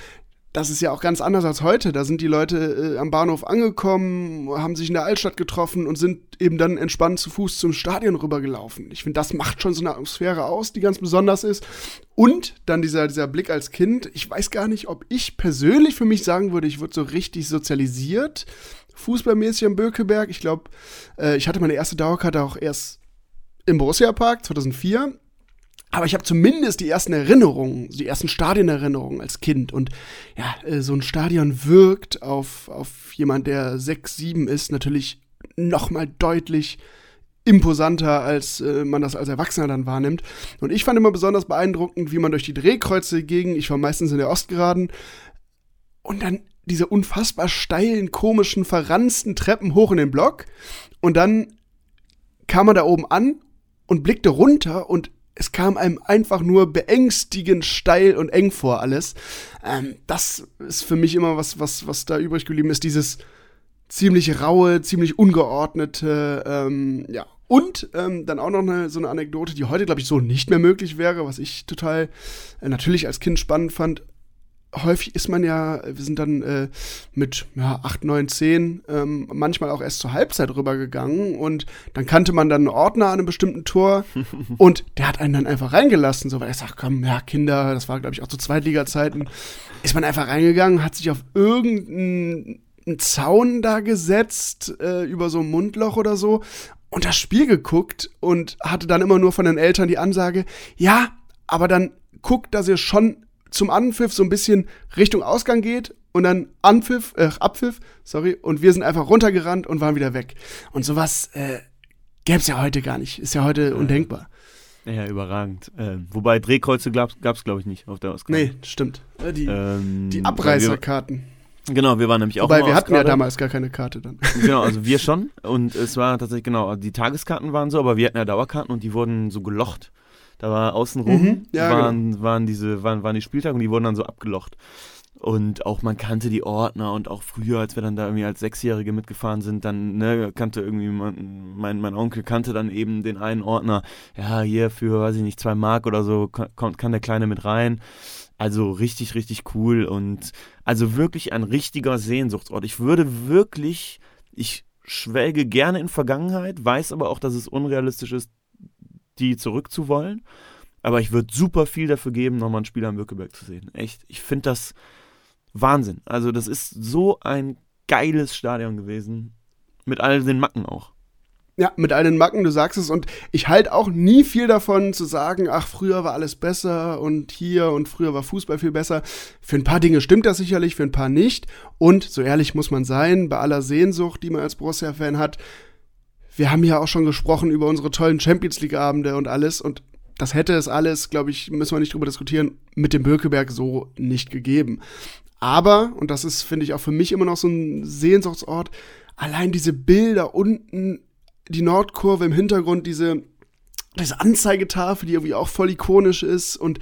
das ist ja auch ganz anders als heute. Da sind die Leute äh, am Bahnhof angekommen, haben sich in der Altstadt getroffen und sind eben dann entspannt zu Fuß zum Stadion rübergelaufen. Ich finde, das macht schon so eine Atmosphäre aus, die ganz besonders ist. Und dann dieser, dieser Blick als Kind. Ich weiß gar nicht, ob ich persönlich für mich sagen würde, ich wurde so richtig sozialisiert, fußballmäßig am Bökeberg. Ich glaube, äh, ich hatte meine erste Dauerkarte auch erst im Borussia Park 2004 aber ich habe zumindest die ersten Erinnerungen, die ersten Stadionerinnerungen als Kind. Und ja, äh, so ein Stadion wirkt auf, auf jemand, der sechs, sieben ist, natürlich noch mal deutlich imposanter, als äh, man das als Erwachsener dann wahrnimmt. Und ich fand immer besonders beeindruckend, wie man durch die Drehkreuze ging. Ich war meistens in der Ostgeraden und dann diese unfassbar steilen, komischen, verranzten Treppen hoch in den Block. Und dann kam er da oben an und blickte runter und es kam einem einfach nur beängstigend steil und eng vor alles. Ähm, das ist für mich immer was, was, was da übrig geblieben ist, dieses ziemlich raue, ziemlich ungeordnete, ähm, ja. Und ähm, dann auch noch eine, so eine Anekdote, die heute, glaube ich, so nicht mehr möglich wäre, was ich total äh, natürlich als Kind spannend fand häufig ist man ja, wir sind dann äh, mit ja, 8, 9, 10 ähm, manchmal auch erst zur Halbzeit rübergegangen und dann kannte man dann einen Ordner an einem bestimmten Tor und der hat einen dann einfach reingelassen, so weil er sagt, komm, ja, Kinder, das war glaube ich auch zu Zweitliga-Zeiten, ist man einfach reingegangen, hat sich auf irgendeinen Zaun da gesetzt, äh, über so ein Mundloch oder so und das Spiel geguckt und hatte dann immer nur von den Eltern die Ansage, ja, aber dann guckt, dass ihr schon zum Anpfiff so ein bisschen Richtung Ausgang geht und dann Anpfiff, äh, Abpfiff, sorry, und wir sind einfach runtergerannt und waren wieder weg. Und sowas äh, gäbe es ja heute gar nicht. Ist ja heute undenkbar. Ja, überragend. Äh, wobei Drehkreuze gab es, glaube ich, nicht auf der Ausgabe. Nee, stimmt. Die, ähm, die Abreißerkarten. Genau, wir waren nämlich auch Wobei, wir hatten ja damals gar keine Karte dann. Genau, also wir schon. Und es war tatsächlich, genau, die Tageskarten waren so, aber wir hatten ja Dauerkarten und die wurden so gelocht. Da war außenrum Mhm, ja, waren, waren diese, waren, waren die Spieltage und die wurden dann so abgelocht. Und auch man kannte die Ordner und auch früher, als wir dann da irgendwie als Sechsjährige mitgefahren sind, dann ne, kannte irgendwie mein, mein, mein Onkel kannte dann eben den einen Ordner. Ja, hier für, weiß ich nicht, zwei Mark oder so kommt, kann der Kleine mit rein. Also richtig, richtig cool und also wirklich ein richtiger Sehnsuchtsort. Ich würde wirklich, ich schwelge gerne in Vergangenheit, weiß aber auch, dass es unrealistisch ist, die zurückzuwollen. Aber ich würde super viel dafür geben, nochmal ein Spiel am Bückeberg zu sehen. Echt, ich finde das Wahnsinn. Also, das ist so ein geiles Stadion gewesen. Mit all den Macken auch. Ja, mit all den Macken, du sagst es. Und ich halte auch nie viel davon zu sagen, ach, früher war alles besser und hier und früher war Fußball viel besser. Für ein paar Dinge stimmt das sicherlich, für ein paar nicht. Und so ehrlich muss man sein, bei aller Sehnsucht, die man als Borussia-Fan hat, wir haben ja auch schon gesprochen über unsere tollen Champions League-Abende und alles. Und das hätte es alles, glaube ich, müssen wir nicht drüber diskutieren, mit dem Bökeberg so nicht gegeben. Aber, und das ist, finde ich, auch für mich immer noch so ein Sehnsuchtsort, allein diese Bilder unten, die Nordkurve im Hintergrund, diese, diese Anzeigetafel, die irgendwie auch voll ikonisch ist und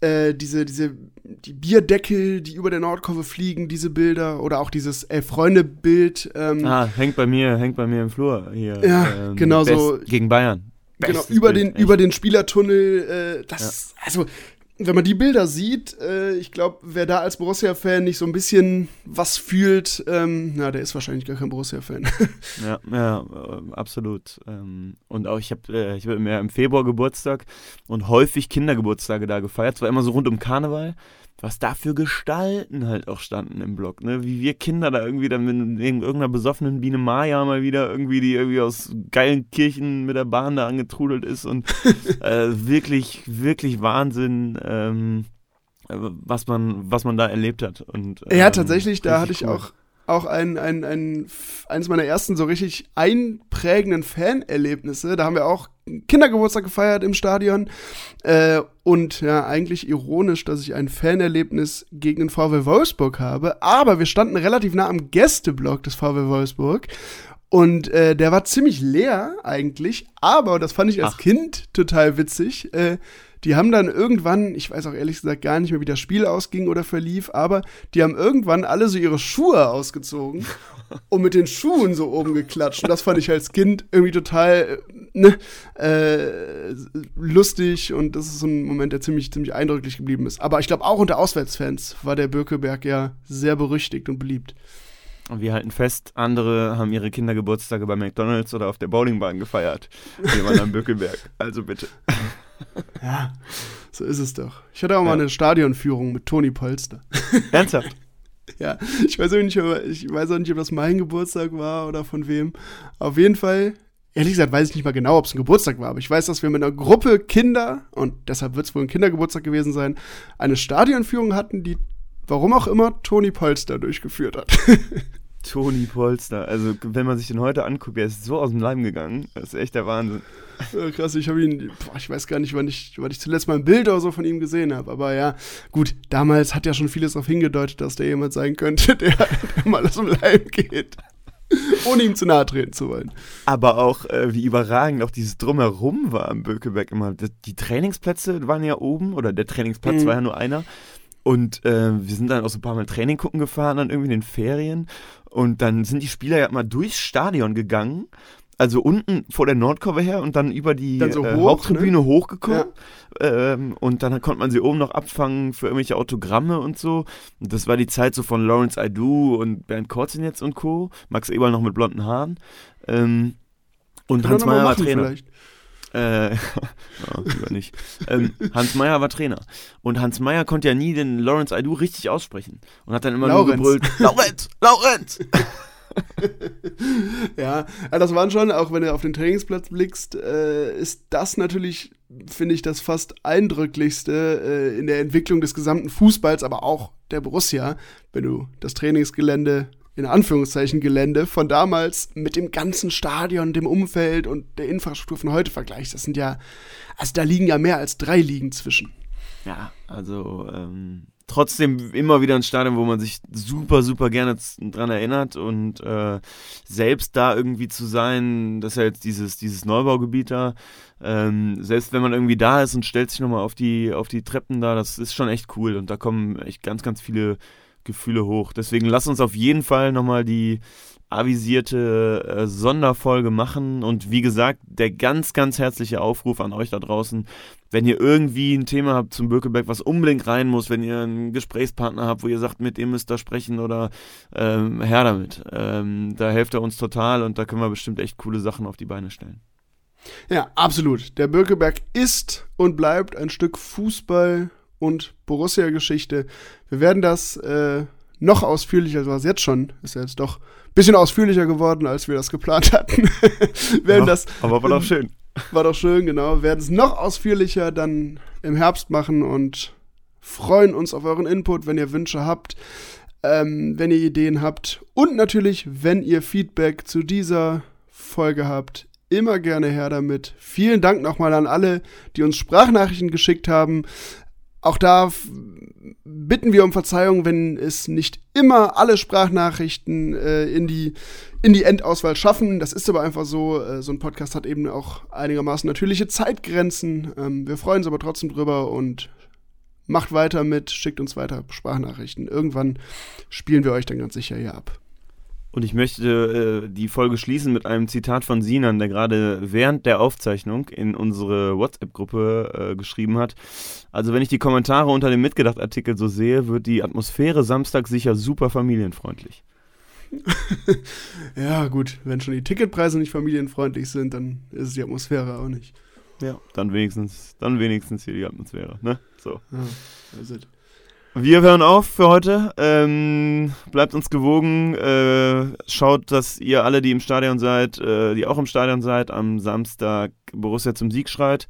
äh, diese, diese, die Bierdeckel, die über der Nordkurve fliegen, diese Bilder oder auch dieses Elf-Freunde-Bild. Ähm, ah, hängt bei mir, hängt bei mir im Flur hier. Ja, ähm, genau so. Gegen Bayern. Genau, über Bild, den, echt. über den Spielertunnel, äh, das, also, wenn man die Bilder sieht, äh, ich glaube, wer da als Borussia-Fan nicht so ein bisschen was fühlt, ähm, na, der ist wahrscheinlich gar kein Borussia-Fan. Ja, ja, äh, absolut. Ähm, und auch ich habe äh, ich hab im Februar Geburtstag und häufig Kindergeburtstage da gefeiert. Es war immer so rund um Karneval. Was da für Gestalten halt auch standen im Blog, ne? Wie wir Kinder da irgendwie dann mit irgendeiner besoffenen Biene Maya mal wieder irgendwie, die irgendwie aus geilen Kirchen mit der Bahn da angetrudelt ist und äh, wirklich, wirklich Wahnsinn, ähm, äh, was man, was man da erlebt hat. Und, ja, ähm, tatsächlich, da hatte ich cool. auch, auch ein, ein, ein, eines meiner ersten so richtig einprägenden Fanerlebnisse. Da haben wir auch Kindergeburtstag gefeiert im Stadion. Äh, und ja, eigentlich ironisch, dass ich ein Fanerlebnis gegen den VW Wolfsburg habe. Aber wir standen relativ nah am Gästeblock des VW Wolfsburg. Und äh, der war ziemlich leer eigentlich, aber das fand ich als Kind total witzig. Äh, die haben dann irgendwann, ich weiß auch ehrlich gesagt gar nicht mehr, wie das Spiel ausging oder verlief, aber die haben irgendwann alle so ihre Schuhe ausgezogen und mit den Schuhen so oben geklatscht. Und das fand ich als Kind irgendwie total äh, ne, äh, lustig und das ist so ein Moment, der ziemlich, ziemlich eindrücklich geblieben ist. Aber ich glaube, auch unter Auswärtsfans war der Birkeberg ja sehr berüchtigt und beliebt. Und wir halten fest, andere haben ihre Kindergeburtstage bei McDonalds oder auf der Bowlingbahn gefeiert. Wir waren am Bückelberg. Also bitte. Ja, so ist es doch. Ich hatte auch mal Ja. eine Stadionführung mit Toni Polster. Ernsthaft? ja, ich weiß, auch nicht, ich weiß auch nicht, ob das mein Geburtstag war oder von wem. Auf jeden Fall, ehrlich gesagt, weiß ich nicht mal genau, ob es ein Geburtstag war, aber ich weiß, dass wir mit einer Gruppe Kinder, und deshalb wird es wohl ein Kindergeburtstag gewesen sein, eine Stadionführung hatten, die, warum auch immer, Toni Polster durchgeführt hat. Toni Polster. Also, wenn man sich den heute anguckt, er ist so aus dem Leim gegangen. Das ist echt der Wahnsinn. Ja, krass, ich habe ihn, boah, ich weiß gar nicht, wann ich, wann ich zuletzt mal ein Bild oder so von ihm gesehen habe. Aber ja, gut, damals hat ja schon vieles darauf hingedeutet, dass der jemand sein könnte, der, der mal aus dem Leim geht. Ohne ihm zu nahe treten zu wollen. Aber auch, äh, wie überragend auch dieses Drumherum war am Bökelberg immer. Die Trainingsplätze waren ja oben, oder der Trainingsplatz Mhm. war ja nur einer. Und äh, wir sind dann auch so ein paar Mal Training gucken gefahren, dann irgendwie in den Ferien. Und dann sind die Spieler ja mal durchs Stadion gegangen. Also unten vor der Nordkurve her und dann über die Dann so äh, hoch, Haupttribüne ne? hochgekommen. Ähm, und dann konnte man sie oben noch abfangen für irgendwelche Autogramme und so. Und das war die Zeit so von Lawrence Aidu und Bernd Korzinetz und Co. Max Eberl noch mit blonden Haaren. Ähm, und Hans Meyer war Trainer. vielleicht. Äh, ja, lieber nicht. ähm, Hans Meyer war Trainer. Und Hans Meyer konnte ja nie den Lawrence Aidu richtig aussprechen. Und hat dann immer Laurenz. nur gebrüllt, Laurenz, Laurenz! ja, das waren schon, auch wenn du auf den Trainingsplatz blickst, äh, ist das natürlich, finde ich, das fast eindrücklichste äh, in der Entwicklung des gesamten Fußballs, aber auch der Borussia, wenn du das Trainingsgelände, in Anführungszeichen Gelände, von damals mit dem ganzen Stadion, dem Umfeld und der Infrastruktur von heute vergleichst. Das sind ja, also da liegen ja mehr als drei Ligen zwischen. Ja, also ähm, trotzdem immer wieder ein Stadion, wo man sich super, super gerne dran erinnert und äh, selbst da irgendwie zu sein, das ist ja jetzt dieses, dieses Neubaugebiet da, ähm, selbst wenn man irgendwie da ist und stellt sich nochmal auf die, auf die Treppen da, das ist schon echt cool und da kommen echt ganz, ganz viele Gefühle hoch. Deswegen lass uns auf jeden Fall nochmal die avisierte äh, Sonderfolge machen und wie gesagt, der ganz, ganz herzliche Aufruf an euch da draußen, wenn ihr irgendwie ein Thema habt zum Birkelberg, was unbedingt rein muss, wenn ihr einen Gesprächspartner habt, wo ihr sagt, mit dem müsst ihr sprechen oder ähm, her damit. Ähm, da helft ihr uns total und da können wir bestimmt echt coole Sachen auf die Beine stellen. Ja, absolut. Der Birkelberg ist und bleibt ein Stück Fußball und Borussia-Geschichte. Wir werden das äh, noch ausführlicher, also jetzt schon, ist ja jetzt doch ein bisschen ausführlicher geworden, als wir das geplant hatten. werden Ja, das, aber war doch schön. War doch schön, genau. Wir werden es noch ausführlicher dann im Herbst machen und freuen uns auf euren Input, wenn ihr Wünsche habt, ähm, wenn ihr Ideen habt und natürlich, wenn ihr Feedback zu dieser Folge habt. Immer gerne her damit. Vielen Dank nochmal an alle, die uns Sprachnachrichten geschickt haben. Auch da bitten wir um Verzeihung, wenn es nicht immer alle Sprachnachrichten äh, in, die, in die Endauswahl schaffen. Das ist aber einfach so. Äh, so ein Podcast hat eben auch einigermaßen natürliche Zeitgrenzen. Ähm, wir freuen uns aber trotzdem drüber und macht weiter mit, schickt uns weiter Sprachnachrichten. Irgendwann spielen wir euch dann ganz sicher hier ab. Und ich möchte äh, die Folge schließen mit einem Zitat von Sinan, der gerade während der Aufzeichnung in unsere WhatsApp-Gruppe äh, geschrieben hat. Also wenn ich die Kommentare unter dem Mitgedacht-Artikel so sehe, wird die Atmosphäre Samstag sicher super familienfreundlich. Ja, gut, wenn schon die Ticketpreise nicht familienfreundlich sind, dann ist es die Atmosphäre auch nicht. Ja. Dann wenigstens, dann wenigstens hier die Atmosphäre, ne? So. Ja, that's it. Wir hören auf für heute. Ähm, bleibt uns gewogen. Äh, schaut, dass ihr alle, die im Stadion seid, äh, die auch im Stadion seid, am Samstag Borussia zum Sieg schreit.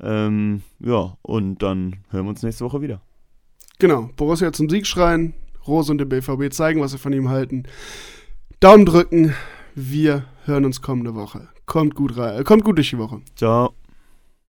Ähm, ja, und dann hören wir uns nächste Woche wieder. Genau, Borussia zum Sieg schreien, Rose und der BVB zeigen, was wir von ihm halten. Daumen drücken, wir hören uns kommende Woche. Kommt gut rein, äh, kommt gut durch die Woche. Ciao.